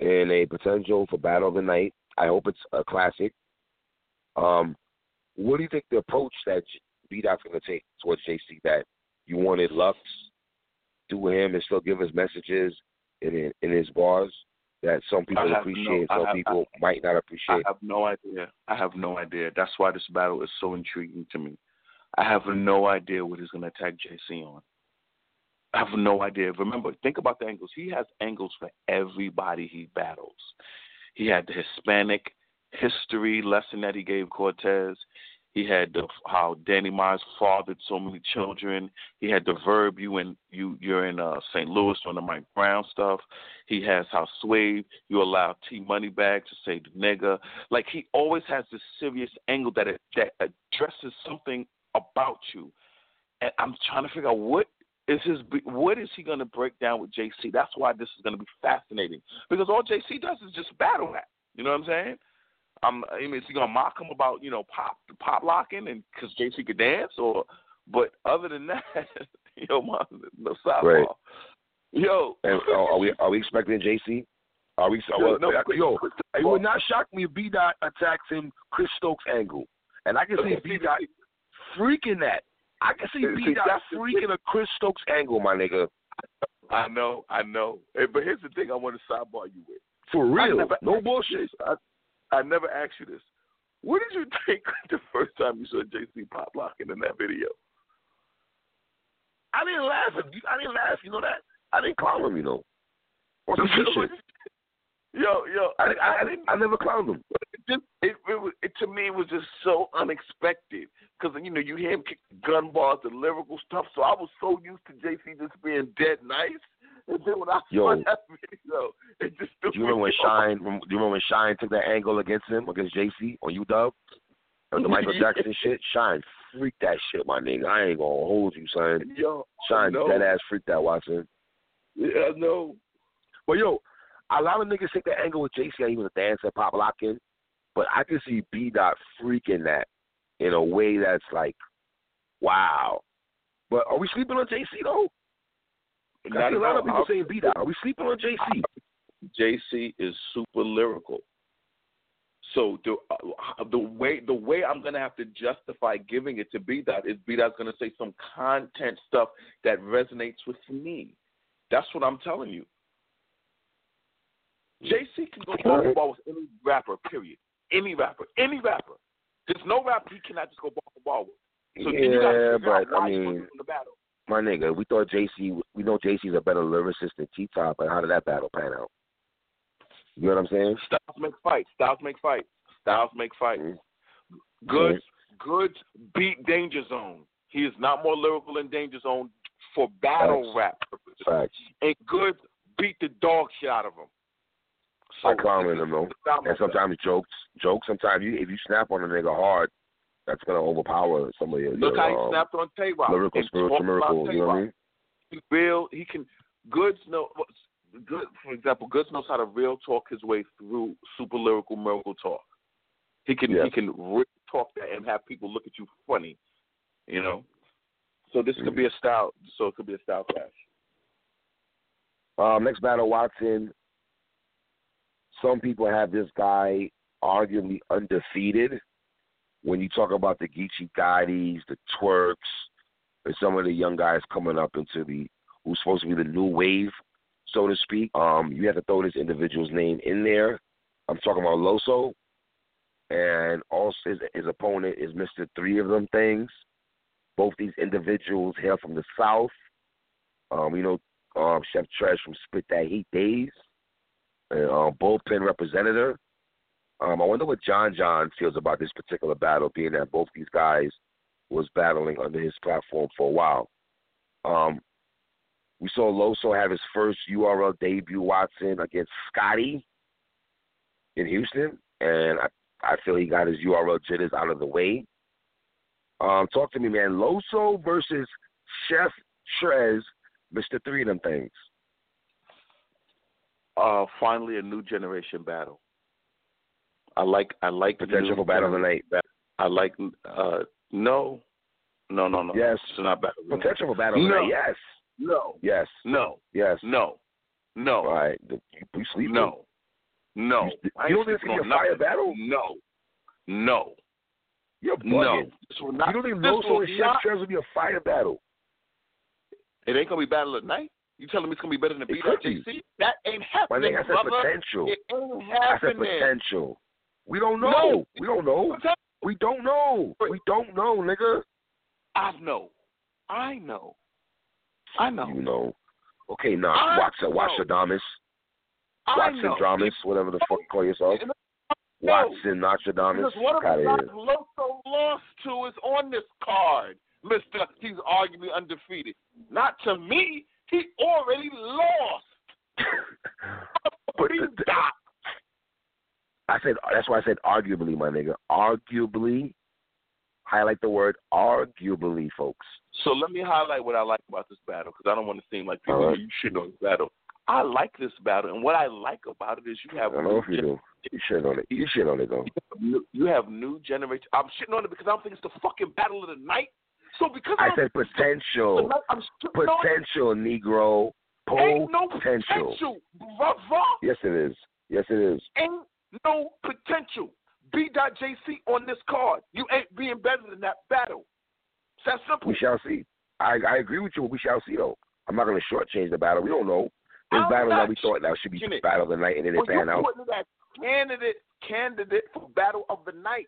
in a potential for battle of the night. I hope it's a classic. Um, what do you think the approach that B Dot's going to take towards JC? That you wanted Lux do him and still give his messages in in his bars that some people appreciate, no, some have, people I, might not appreciate. I have no idea. I have no idea. That's why this battle is so intriguing to me. I have no idea what he's going to attack JC on. I have no idea. Remember, think about the angles. He has angles for everybody he battles. He had the Hispanic history lesson that he gave Cortez. He had the how Danny Myers fathered so many children. He had the verb you and you you're in uh, St. Louis on the Mike Brown stuff. He has how Swave you allow T Moneybagg to say the nigga. Like he always has this serious angle that it, that addresses something about you. And I'm trying to figure out what is his what is he going to break down with JC? That's why this is going to be fascinating because all JC does is just battle rap. You know what I'm saying? I'm, I mean, is he gonna mock him about you know pop pop locking and because JC could dance or? But other than that, yo, my, no sidebar. Right. Yo, and, uh, are we are we expecting JC? Are we? Yo, no, yo, it would not shock me if B Dot attacks him Chris Stokes angle, and I can see B Dot freaking that. I can see B Dot freaking a Chris Stokes angle, my nigga. I know, I know. But here's the thing: I want to sidebar you with. For real, never, no bullshit. I, I never asked you this. What did you think the first time you saw JC pop locking in that video? I didn't laugh. I didn't laugh. You know that? I didn't clown him. You know. Or some shit. Yo, yo, I, I, I, didn't. I never clowned him. It, just, it, it, it, to me, it was just so unexpected because you know you hear him kick gun bars, the lyrical stuff. So I was so used to JC just being dead nice and then when I Yo, saw that video, it just do you remember when Shine? Do you remember when Shine took that angle against him against JC on UW? On the Michael Jackson shit. Shine freaked that shit, my nigga. I ain't gonna hold you, son. Yo, Shine dead ass freaked that Watson. Yeah, I know. But yo, a lot of niggas take that angle with JC. He was a dancer, pop locking, but I can see B Dot freaking that in a way that's like, wow. But are we sleeping on JC though? Not a lot of people saying B Dot. Are we sleeping on JC? JC is super lyrical. So the uh, the way the way I'm gonna have to justify giving it to B Dot is B Dot's gonna say some content stuff that resonates with me. That's what I'm telling you. JC can go ball for ball with any rapper. Period. Any rapper. Any rapper. There's no rapper he cannot just go ball for ball with. So yeah, you gotta figure but out why I mean, in the battle my nigga, we thought JC, we know JC's a better lyricist than T Top, but how did that battle pan out? You know what I'm saying? Styles make fights. Styles make fights. Styles make fights. Mm-hmm. Goodz, mm-hmm. Goodz beat Danger Zone. He is not more lyrical than Danger Zone for battle Facts. rap purposes. Facts. And Goodz beat the dog shit out of him. So, I comment him though, and sometimes jokes, jokes. Sometimes you, if you snap on a nigga hard, that's gonna overpower some of your. Look your, how he um, snapped on Tay Roc. Lyrical, spiritual miracle. You know what I mean? He real. He can. Goodz know. Good, for example, Goodz knows how to real talk his way through super lyrical miracle talk. He can yes. he can real talk that and have people look at you funny, you know. So this mm-hmm. could be a style. So it could be a style clash. Um, next battle, Watson. Some people have this guy arguably undefeated when you talk about the Geechi Gottis, the Tworks, and some of the young guys coming up into the who's supposed to be the new wave, so to speak, um, you have to throw this individual's name in there. I'm talking about Loso, and also his, his opponent is Mister Three of them things. Both these individuals hail from the South. Um, you know, um, Chef Trez from Spit That Heat Days, and uh, bullpen representative. Um, I wonder what John John feels about this particular battle, being that both these guys was battling under his platform for a while. Um, we saw Loso have his first URL debut, Watson, against Scotty in Houston, and I, I feel he got his URL jitters out of the way. Um, talk to me, man. Loso versus Chef Trez, Mr. Three of them things. Uh, finally, a new generation battle. I like I like potential for battle tonight. I like uh no, no, no, no. Yes, it's not battle. Potential for battle no. tonight. Yes. No. Yes. No. Yes. No. No. All right. You sleep. No. No. You, you don't think it's a fire battle? No. No. You're No, bugging. will not. you don't Loso will and Chef Trez will be a fire battle? It ain't gonna be battle at night. You telling me it's gonna be better than It beat could up be. JC? That ain't My happening, nigga, I said brother. potential. It ain't happening. I said potential. We don't know. No. We don't know. We don't know. We don't know, nigga. I know. I know. I know. You know. Okay, uh, now I watch know. watch Adamus. Watson. Dramas, whatever the fuck you call yourself. Watson Nostradamus. Because one of the here. Lost to is on this card. Mister, he's arguably undefeated. Not to me. He already lost. But He the-. I said that's why I said arguably, my nigga. Arguably, highlight the word arguably, folks. So let me highlight what I like about this battle because I don't want to seem like people right. you shit on this battle. I like this battle, and what I like about it is you I have don't know if you do. You shit on it. You shit on it though. you have new generation. I'm shitting on it because I don't think it's the fucking battle of the night. So because I don't said potential. the night, I'm shitting on it. Potential, Negro. Ain't no Potential. potential, brother. Yes, it is. Yes, it is. Ain't no potential. B.JC on this card. You ain't being better than that battle. It's that simple. We shall see. I I agree with you. We shall see though. I'm not going to shortchange the battle. We don't know. This I'm battles not that we thought that should be it. battle of the night, and then Well, they pan out. that candidate candidate for battle of the night.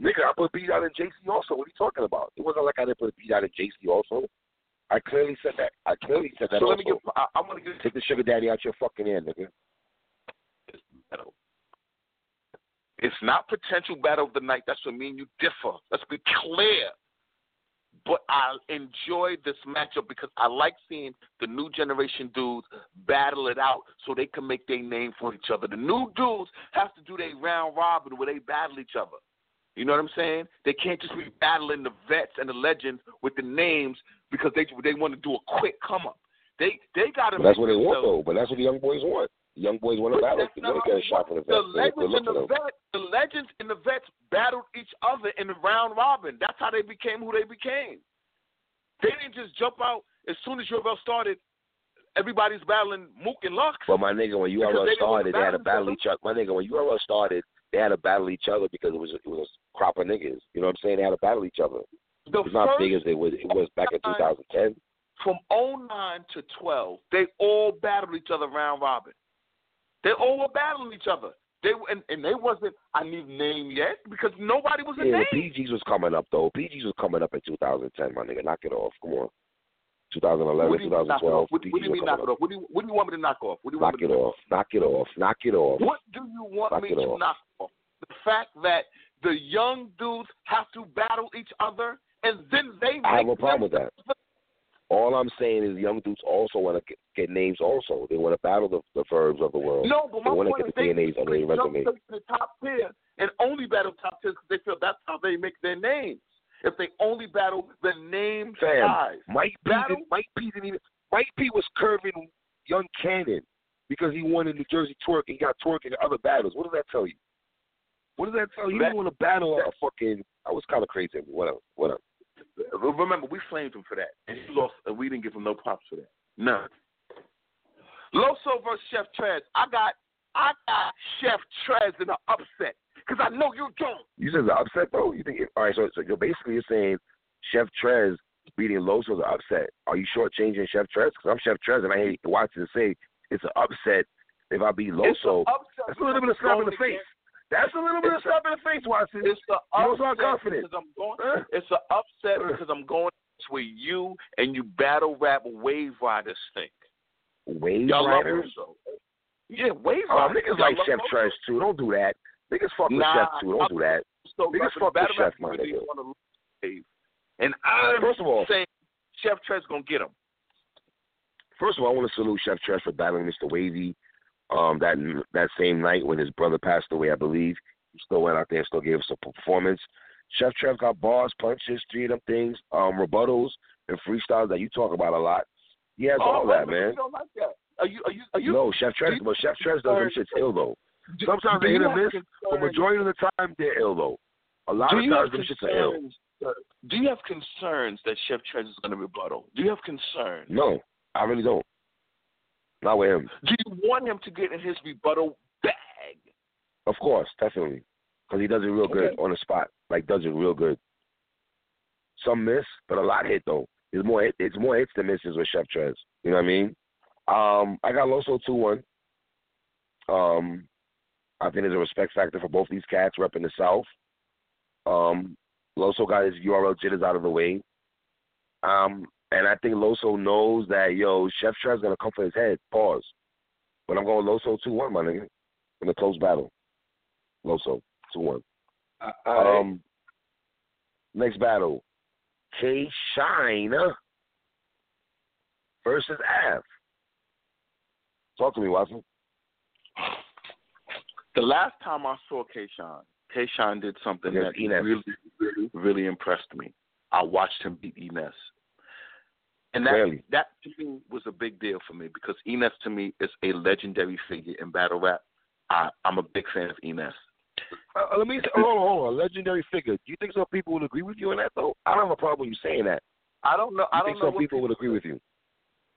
Nigga, I put out in JC also. What are you talking about? It wasn't like I didn't put out in JC also. I clearly said that. I clearly said that so let me get. I, I want to get Take the sugar daddy out your fucking ear, nigga. this battle. It's not potential battle of the night. That's what me and you differ. Let's be clear. But I enjoy this matchup because I like seeing the new generation dudes battle it out so they can make their name for each other. The new dudes have to do their round robin where they battle each other. You know what I'm saying? They can't just be battling the vets and the legends with the names because they they want to do a quick come up. They they got to. That's what they want though. But that's what the young boys want. The young boys want to battle. They want to get a shot for the The vets. They- they legends and the vets, the legends and the vets battled each other in the round robin. That's how they became who they became. They didn't just jump out as soon as URL started. Everybody's battling Mook and Lux. But my nigga, when URL they didn't want to started, they had to battle each other. My nigga, when URL started, they had to battle each other because it was it was a crop of niggas. You know what I'm saying? They had to battle each other. The It's not big as it was. It was back in time- 2010. from 09 to 12, they all battled each other round robin. They all were battling each other. They and, and they wasn't I need name yet because nobody was a Yeah, name. PGs was coming up though. PGs was coming up in 2010. My nigga, knock it off. Come on. 2011, What do you mean knock it 2012. What, what do you mean knock it off? What do you What do you want me to knock off? What do you Knock want me it to off. Knock it off. Knock it off. What do you want Knock me to off. knock off? The fact that the young dudes have to battle each other and then they I have a problem with that. All I'm saying is young dudes also want to get, get names. Also, they want to battle the, the verbs of the world. No, but They my wanna get the they DNAs on their resume. to the top tier and only battle top tiers because they feel that's how they make their names. If they only battle the name Fam, guys, Mike P. Battle- Didn't, Mike P. Didn't even. Mike P. was curving young Cannon because he won in New Jersey Twork and got Twork in other battles. What does that tell you? What does that tell you? He That- didn't want to battle a fucking. I was kind of crazy. Whatever. Whatever. remember we flamed him for that, and he lost, and we didn't give him no props for that. None. Loso versus Chef Trez. I got I got Chef Trez in an upset because I know you don't. You said the upset though. You think? All right. So, so you're basically you're saying Chef Trez beating Loso's an upset. Are you shortchanging Chef Trez? Because I'm Chef Trez, and I hate watching say it's an upset if I beat Loso. That's a little bit of slap in the face. against- That's a little bit of slap in the face, Watson. It's the You know, it's upset confident. because I'm going. Huh? It's an upset because I'm going with you and you battle rap wave riders think. Wave Y'all Riders. Loso. Yeah, wave Oh, riders. niggas Y'all like Chef Loso. Trez too. Don't do that. Niggas fuck with Nah, Chef too. Don't do that. So Niggas fuck with Chef, my nigga. And I'm First of all, saying Chef Trez gonna get him. first of all, I want to salute Chef Trez for battling Mr. Wavy. Um, that that same night when his brother passed away, I believe, he still went out there and still gave us a performance. Chef Trez got bars, punches, three of them things, um, rebuttals and freestyles that you talk about a lot. He has all Oh, wait, that, man. You don't like that? Are you? Are you? Are you? no, Chef Trez, do- but Chef Trez does them shits ill though. Sometimes they hit and miss, but majority of the time they're ill though. A lot of times them shits are ill. Do you have concerns that Chef Trez is going to rebuttal? Do you have concerns? No, I really don't. Not with him. Do you want him to get in his rebuttal bag? Of course, definitely. because he does it real good on the spot. Like does it real good. Some miss, but a lot hit though. It's more it's more hits than misses with Chef Trez. You know what I mean? Um, I got Loso two one. Um, I think there's a respect factor for both these cats repping the South. Um, Loso got his URL jitters out of the way. Um, and I think Loso knows that yo, Chef Trez gonna come for his head. Pause. But I'm going Loso two one, my nigga, in a close battle. Loso two one. Uh, Um, next battle, K Shine versus Av. Talk to me, Watson. The last time I saw K Shine, Kayshawn did something Yes, that Enes. really, really, really impressed me. I watched him beat Enes. And that Really? that to me was a big deal for me because Enes to me is a legendary figure in battle rap. I, I'm a big fan of Enes. Uh, let me say, hold on, hold on. Legendary figure. Do you think some people would agree with you on that though? I don't have a problem with you saying that. I don't know. I I don't think know some what people would agree with you.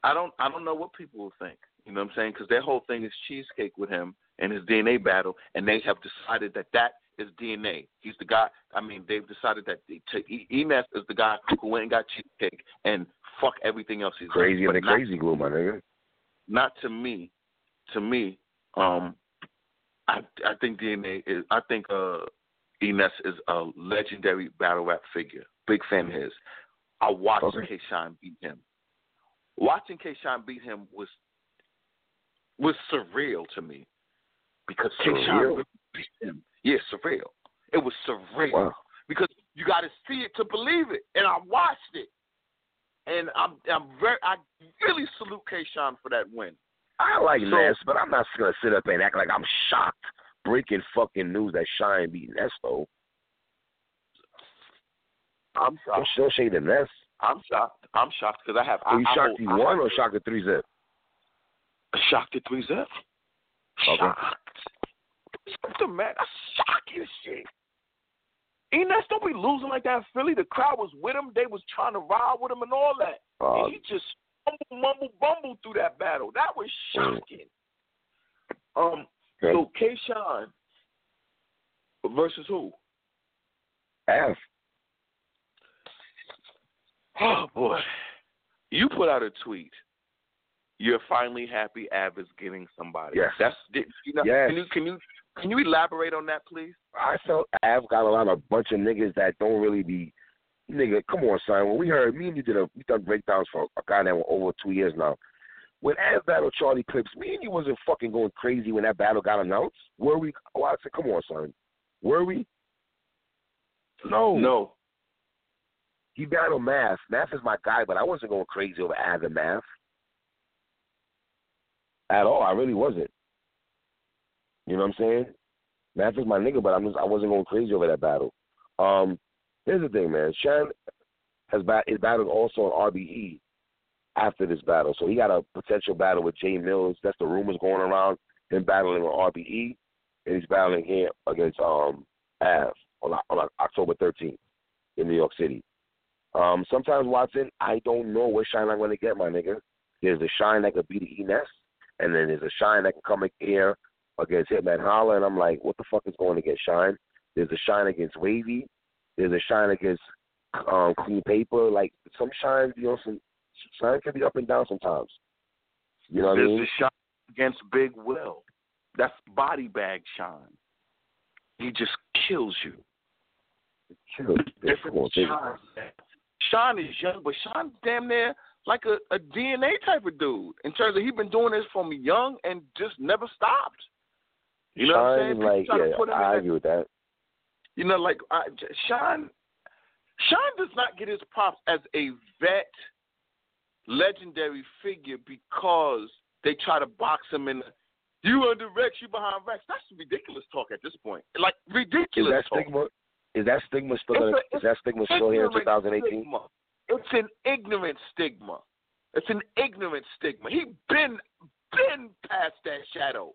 I don't I don't know what people will think. You know what I'm saying? Because their whole thing is cheesecake with him and his DNA battle, and they have decided that that is DNA. He's the guy. I mean, they've decided that they, to, E- Enes is the guy who went and got cheesecake and fuck everything else he's Crazy and the crazy glue, my nigga. Not to me. To me, um, I I think DNA is. I think uh, Enes is a legendary battle rap figure. Big fan of his. I watched Okay. K Shine beat him. Watching K Shine beat him was was surreal to me because Surreal? really beat him. Yeah, surreal. It was surreal Wow. because you got to see it to believe it, and I watched it, and I'm I'm very I really salute K Shine for that win. I like So- Ness, but I'm not gonna sit up and act like I'm shocked. Breaking fucking news that Shine beat Ness though. I'm shocked. still shade the Ness. I'm shocked. I'm shocked because I have. Are you I, shocked I, he won or shocked at three zip? Shocked at three zip. Okay. Shocked. Something man, that's shocking shit. Enes don't be losing like that in Philly. The crowd was with him. They was trying to ride with him and all that. Uh, and he just mumble, mumble, bumble through that battle. That was Mm. shocking. Um, okay. so K. Shine versus who? F. Oh boy, you put out a tweet. You're finally happy Av is getting somebody. Yes. That's you know, Yes. Can you can you can you elaborate on that, please? I felt Av got a lot of bunch of niggas that don't really be nigga. Come on, son. When we heard me and you did a we done breakdowns for a guy that went over two years now. When Av battled Charlie Clips, me and you wasn't fucking going crazy when that battle got announced. Were we? Oh, I said, come on, son. Were we? No. No. He battled Math. Math is my guy, but I wasn't going crazy over Av and Math. At all. I really wasn't. You know what I'm saying? Is my nigga, but I'm just, I wasn't going crazy over that battle. Um, here's the thing, man. Shan has bat- is battled also on RBE after this battle, so he got a potential battle with Jay Mills. That's the rumors going around him battling on RBE, and he's battling here against um Av on, on October 13th in New York City. Um, sometimes Watson, I don't know what shine I'm going to get, my nigga. There's a shine that could beat the Enes, and then there's a shine that can come in here against Hitman Holla, and I'm like, what the fuck is going to get shine? There's a shine against Wavy. There's a shine against um, Clean Paper. Like some shine, you know, some shine can be up and down sometimes. You know what I There's mean? the shot against Big Will. That's body bag Shine. He just kills you. Yeah, come. Sean. Is young, but Sean's damn near like a, a DNA type of dude in terms of he been doing this from young and just never stopped. You know what I'm saying? Like, try to yeah, put him in I that- with that. You know, like I, Sean. Sean does not get his props as a vet, legendary figure because they try to box him in. You under Rex, you behind Rex. That's ridiculous talk at this point. Like ridiculous. Is that talk. stigma? Is that stigma still? It's a- is that stigma still here in 2018? Stigma. It's an ignorant stigma. It's an ignorant stigma. He been been past that shadow.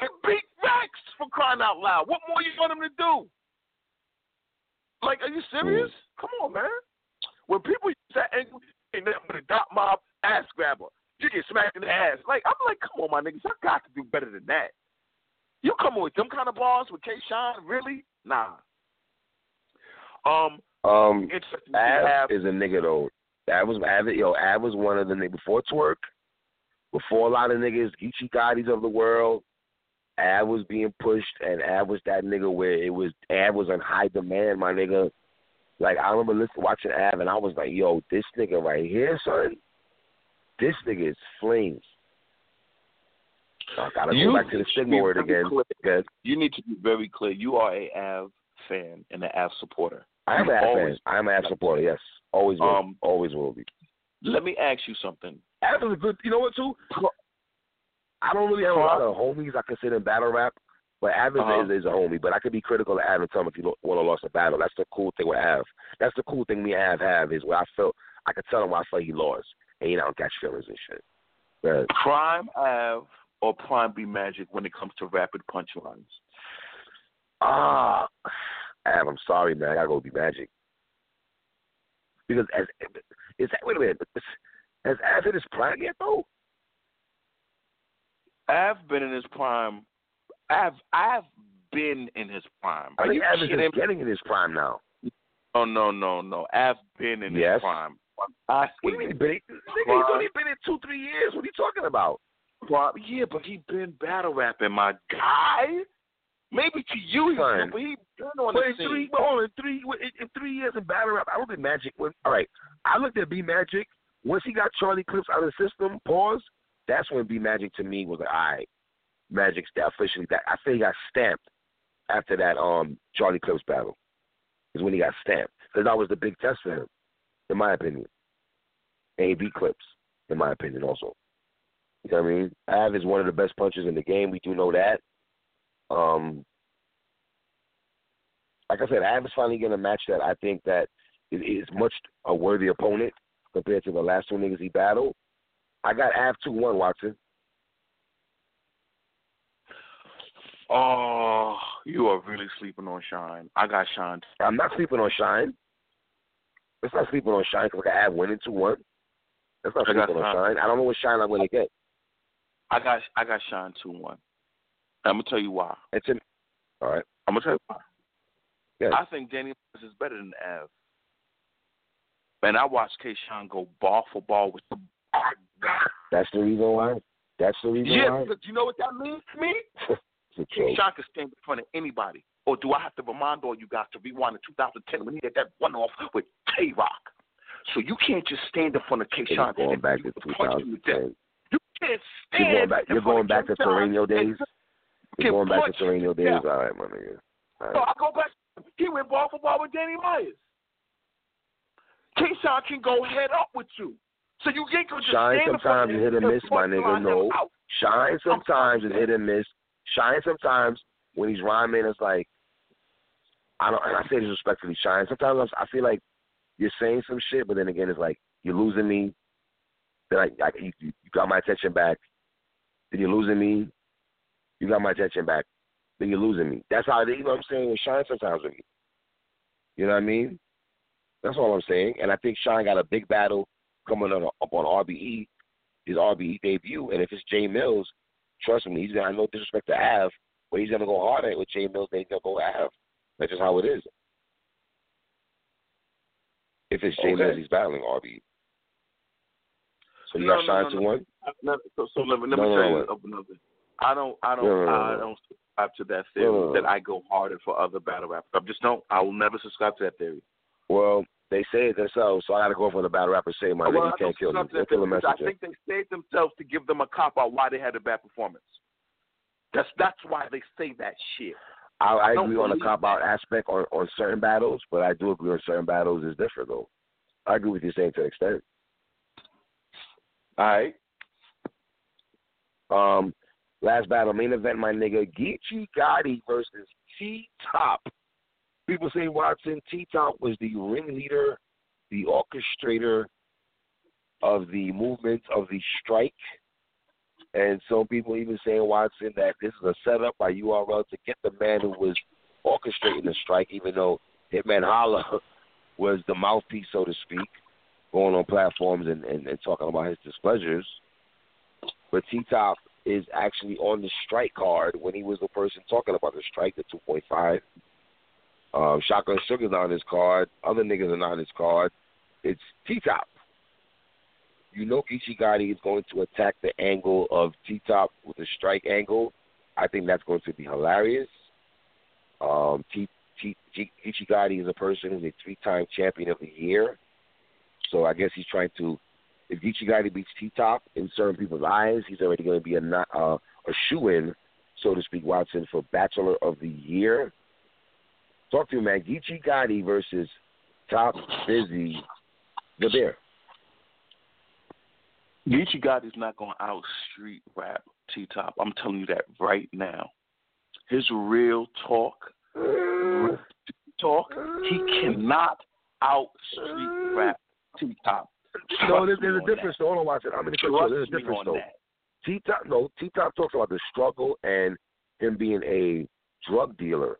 He beat Rex for crying out loud. What more you want him to do? Like, are you serious? Come on, man. When people say ain't nothing with a dot mob ass grabber, you get smacked in the ass. Like, I'm like, come on, my niggas, I got to do better than that. You coming with them kind of bars with K. Shine? Really? Nah. Um. Um, Av, is a nigga though. Av was Av, yo, Av was one of the niggas before Twork, before a lot of niggas, Geechi Gotti's of the world. Av was being pushed, and Av was that nigga where it was Av was on high demand, my nigga. Like I remember listening, watching Av, and I was like, yo, this nigga right here, son, this nigga is flames. I gotta You go back to the stigma word again. clear. You need to be very clear. You are a Av fan and an Av supporter. I am an Av fan. I am an Av supporter. Yes, always will. Um, always will be. Let me ask you something. Av is a good. You know what too? I don't really have a lot of homies I consider in battle rap, but Av is, Uh-huh. is, is a homie. But I could be critical of Av and tell him if you want to lost a battle. That's the cool thing with Av. That's the cool thing me and Av have is where I felt I could tell him why I felt he lost, and he don't catch feelings and shit. But Prime Av or Prime B Magic when it comes to rapid punchlines? ah, Av, I'm sorry, man. I gotta go B Magic because as is that wait a minute, has Av hit his prime yet though? Av been in his prime. Av Av been in his prime. I Are think you is kidding? getting in his prime now. No, no, no, no. Av been in Yes. his prime. I'm What do you mean? Been, nigga, he's only been in two, three years. What are you talking about? Prime- Yeah, but he been battle rapping, my guy. Maybe to you, he's Son. but he been on But the in scene. three, but hold on, three, in, in three years in battle rap, I don't think Magic was. All right, I looked at B Magic once he got Charlie Clips out of the system. Pause. That's when B Magic to me was like, all right, Magic's officially. That I think he got stamped after that um Charlie Clips battle. Is when he got stamped because that was the big test for him, in my opinion. A B Clips, in my opinion, also. You know what I mean? Av is one of the best punchers in the game. We do know that. Um, like I said, Av is finally getting a match that I think that is much a worthy opponent compared to the last two niggas he battled. I got Av two one Watson. Oh, you are really sleeping on Shine. I got Shine. I'm not sleeping on Shine. Let's not sleeping on Shine because I got Av winning two one. Let's not I sleeping on Shine. I don't know what Shine I'm going to get. I got I got Shine two one. I'm gonna tell you why. It's in. All right. I'm gonna tell you why. Yeah. I think Danny Myers is better than Av. And I watched K. Shine go ball for ball with the. That's the reason why. That's the reason Yeah, why. because you know what that means to me? It's a K. can stand in front of anybody. Or do I have to remind all you guys to rewind to 2010 when he had that one off with K Rock? So you can't just stand in front of K. You're going and back to you punch him to death. 2010. You can't stand. You're going back. You're going back K. to Shine days. you You're going back to punch days. All right, my nigga. All So. I go back. He went ball for ball with Danny Myers. K Shine can go head up with you. So you ain't gonna just Shine stand in front sometimes is hit and miss, my nigga. No. Oh, shine sometimes is hit and miss. Shine sometimes when he's rhyming, it's like I don't. And I say this respectfully. Shine sometimes I feel like you're saying some shit, but then again, it's like you're losing me. Then I, I you, you got my attention back. Then you're losing me. You got my attention back. Then you're losing me. That's how they, you know what I'm saying. With Shine sometimes with me. You know what I mean? That's all I'm saying. And I think Shine got a big battle coming on up on RBE, his RBE debut. And if it's Jay Mills, trust me, he's gonna no disrespect to Av, but he's gonna go harder with Jay Mills he's gonna go Av. That's just how it is. If it's Jay Okay. Mills, he's battling RBE. So you No, got no, Shine no, to no. one. No, so, so let me let me no, tell no, you up another. I don't I don't No, no, no, I don't subscribe to that theory No, no, no. that I go harder for other battle rappers. I just don't. I will never subscribe to that theory. Well, they say it themselves, so I got to go for the battle rapper. Say, my Well, nigga, you can't kill me. subscribe to Don't kill theory I think they saved themselves to give them a cop out why they had a bad performance. That's that's why they say that shit. I, I don't agree on the cop out aspect on, on certain battles, but I do agree on certain battles is different though. I agree with you saying to an extent. All right. Um, last battle, main event, my nigga, Geechi Gotti versus T Top. People say Watson T Top was the ringleader, the orchestrator of the movement of the strike. And some people even saying Watson that this is a setup by URL to get the man who was orchestrating the strike, even though Hitman Holla was the mouthpiece, so to speak, going on platforms and, and, and talking about his displeasures. But T Top is actually on the strike card when he was the person talking about the strike, the 2.5. Um, Shotgun Suge's on his card. Other niggas are not on his card. It's T Top. You know Gotti is going to attack the angle of T Top with a strike angle. I think that's going to be hilarious. Um, T T is a person who's a three-time champion of the year. So I guess he's trying to. If Gotti beats T Top in certain people's eyes, he's already going to be a uh, a shoe in, so to speak, Watson for Bachelor of the Year. Talk to me, man. Geechi Gotti versus Top Busy the Bear. Geechi Gotti's not going to out street rap T Top. I'm telling you that right now. His real talk, talk, he cannot out street rap T Top. No, there's, there's a difference. Hold on, watch it. I'm going to you. There's a difference, though. T Top, no, T Top talks about the struggle and him being a drug dealer.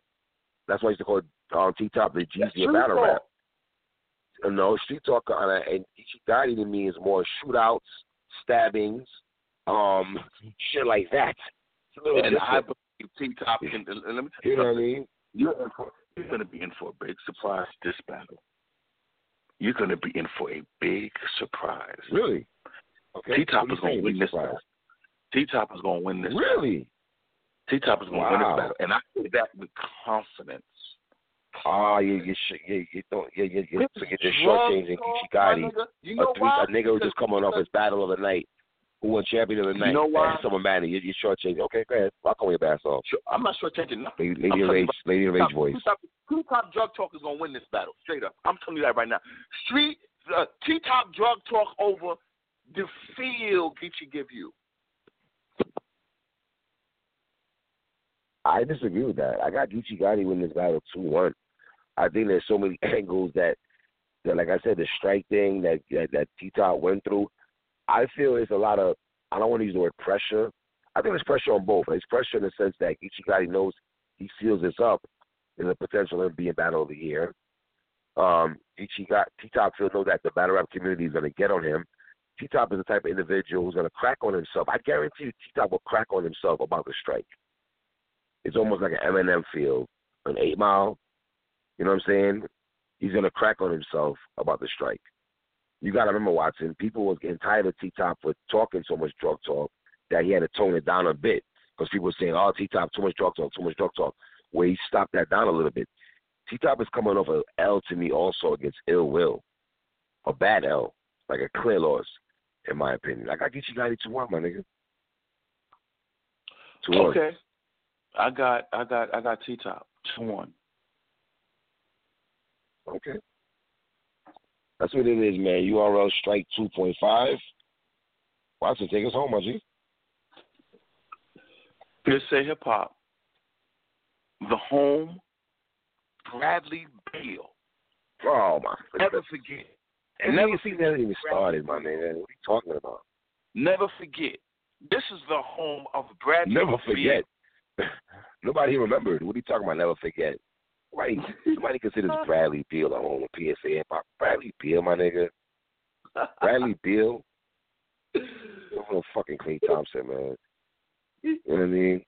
That's why I used to call um, T Top the Jeezy of battle rap. Uh, no, street talk on uh, and Gotti to me is more shootouts, stabbings, um, shit like that. And different. I believe T Top can. Let me tell you, you know what I mean. You're, you're going to be in for a big surprise this battle. You're going to be in for a big surprise. Really? Okay. T Top is going to win this. T Top is going to win this. Really? T Top is going to wow. win this battle, and I say that with confidence. Ah, you you you, you don't you you, you so you're just shortchanging you know a, three, a nigga who just coming off his battle of the night, who won champion of the night. You know why? And someone mad you, you're shortchanging. Okay, go ahead. I'll call your ass off. Sure, I'm not shortchanging nothing. Lady, lady of Rage, Lady of Rage voice. Two top drug talk is gonna win this battle, straight up. I'm telling you that right now. Street uh, T top drug talk over the feel Geechi give you. I disagree with that. I got Geechi Gotti win this battle two one. I think there's so many angles that, that like I said, the strike thing that that, T Top went through. I feel it's a lot of. I don't want to use the word pressure. I think there's pressure on both. There's pressure in the sense that Geechi Gotti knows he seals this up in the potential of being battle of the year. Um, Geechi got T Top feel know that the battle rap community is going to get on him. T Top is the type of individual who's going to crack on himself. I guarantee you, T Top will crack on himself about the strike. It's almost like an Eminem feel, an Eight Mile, you know what I'm saying? He's gonna crack on himself about the strike. You gotta remember, Watson. People was getting tired of T Top for talking so much drug talk that he had to tone it down a bit because people were saying, "Oh, T Top, too much drug talk, too much drug talk." Where he stopped that down a little bit. T Top is coming off an L to me also against Ill Will, a bad L, like a clear loss, in my opinion. Like I get you ninety two one, my nigga. Okay. I got, I got, I got T Top two one. Okay. That's what it is, man. URL strike 2.5. Watson, take us home, my G. say Hip Hop. The home, Bradley Beal. Oh, my. Never forget. And never see that even started, my man. What are you talking about? Never forget. This is the home of Bradley Never forget. Beal. Nobody remembered. What are you talking about? Never forget. Right. Somebody considers Bradley Beal a home PSA hip hop. Bradley Beal, my nigga. Bradley Beal. No fucking Klay Thompson, man. You know what I mean?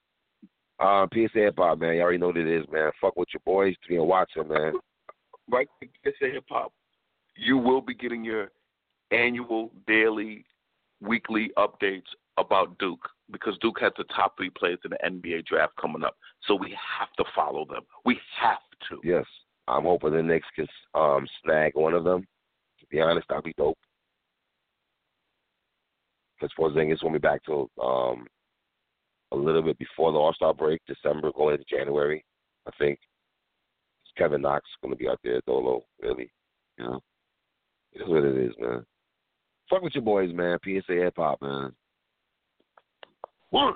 Uh, PSA hip hop, man. You already know what it is, man. Fuck with your boys, three and Watson, man. Right, PSA hip hop. You will be getting your annual, daily, weekly updates about Duke because Duke has the top three players in the NBA draft coming up. So we have to follow them. We have to. Yes. I'm hoping the Knicks can um, snag one of them. To be honest, that'd be dope. Because Porzingis will be back to um, a little bit before the All Star break, December going into January, I think. Kevin Knox is going to be out there, at Dolo, really. You know, it is what it is, man. Fuck with your boys, man. PSA hip hop, man. One.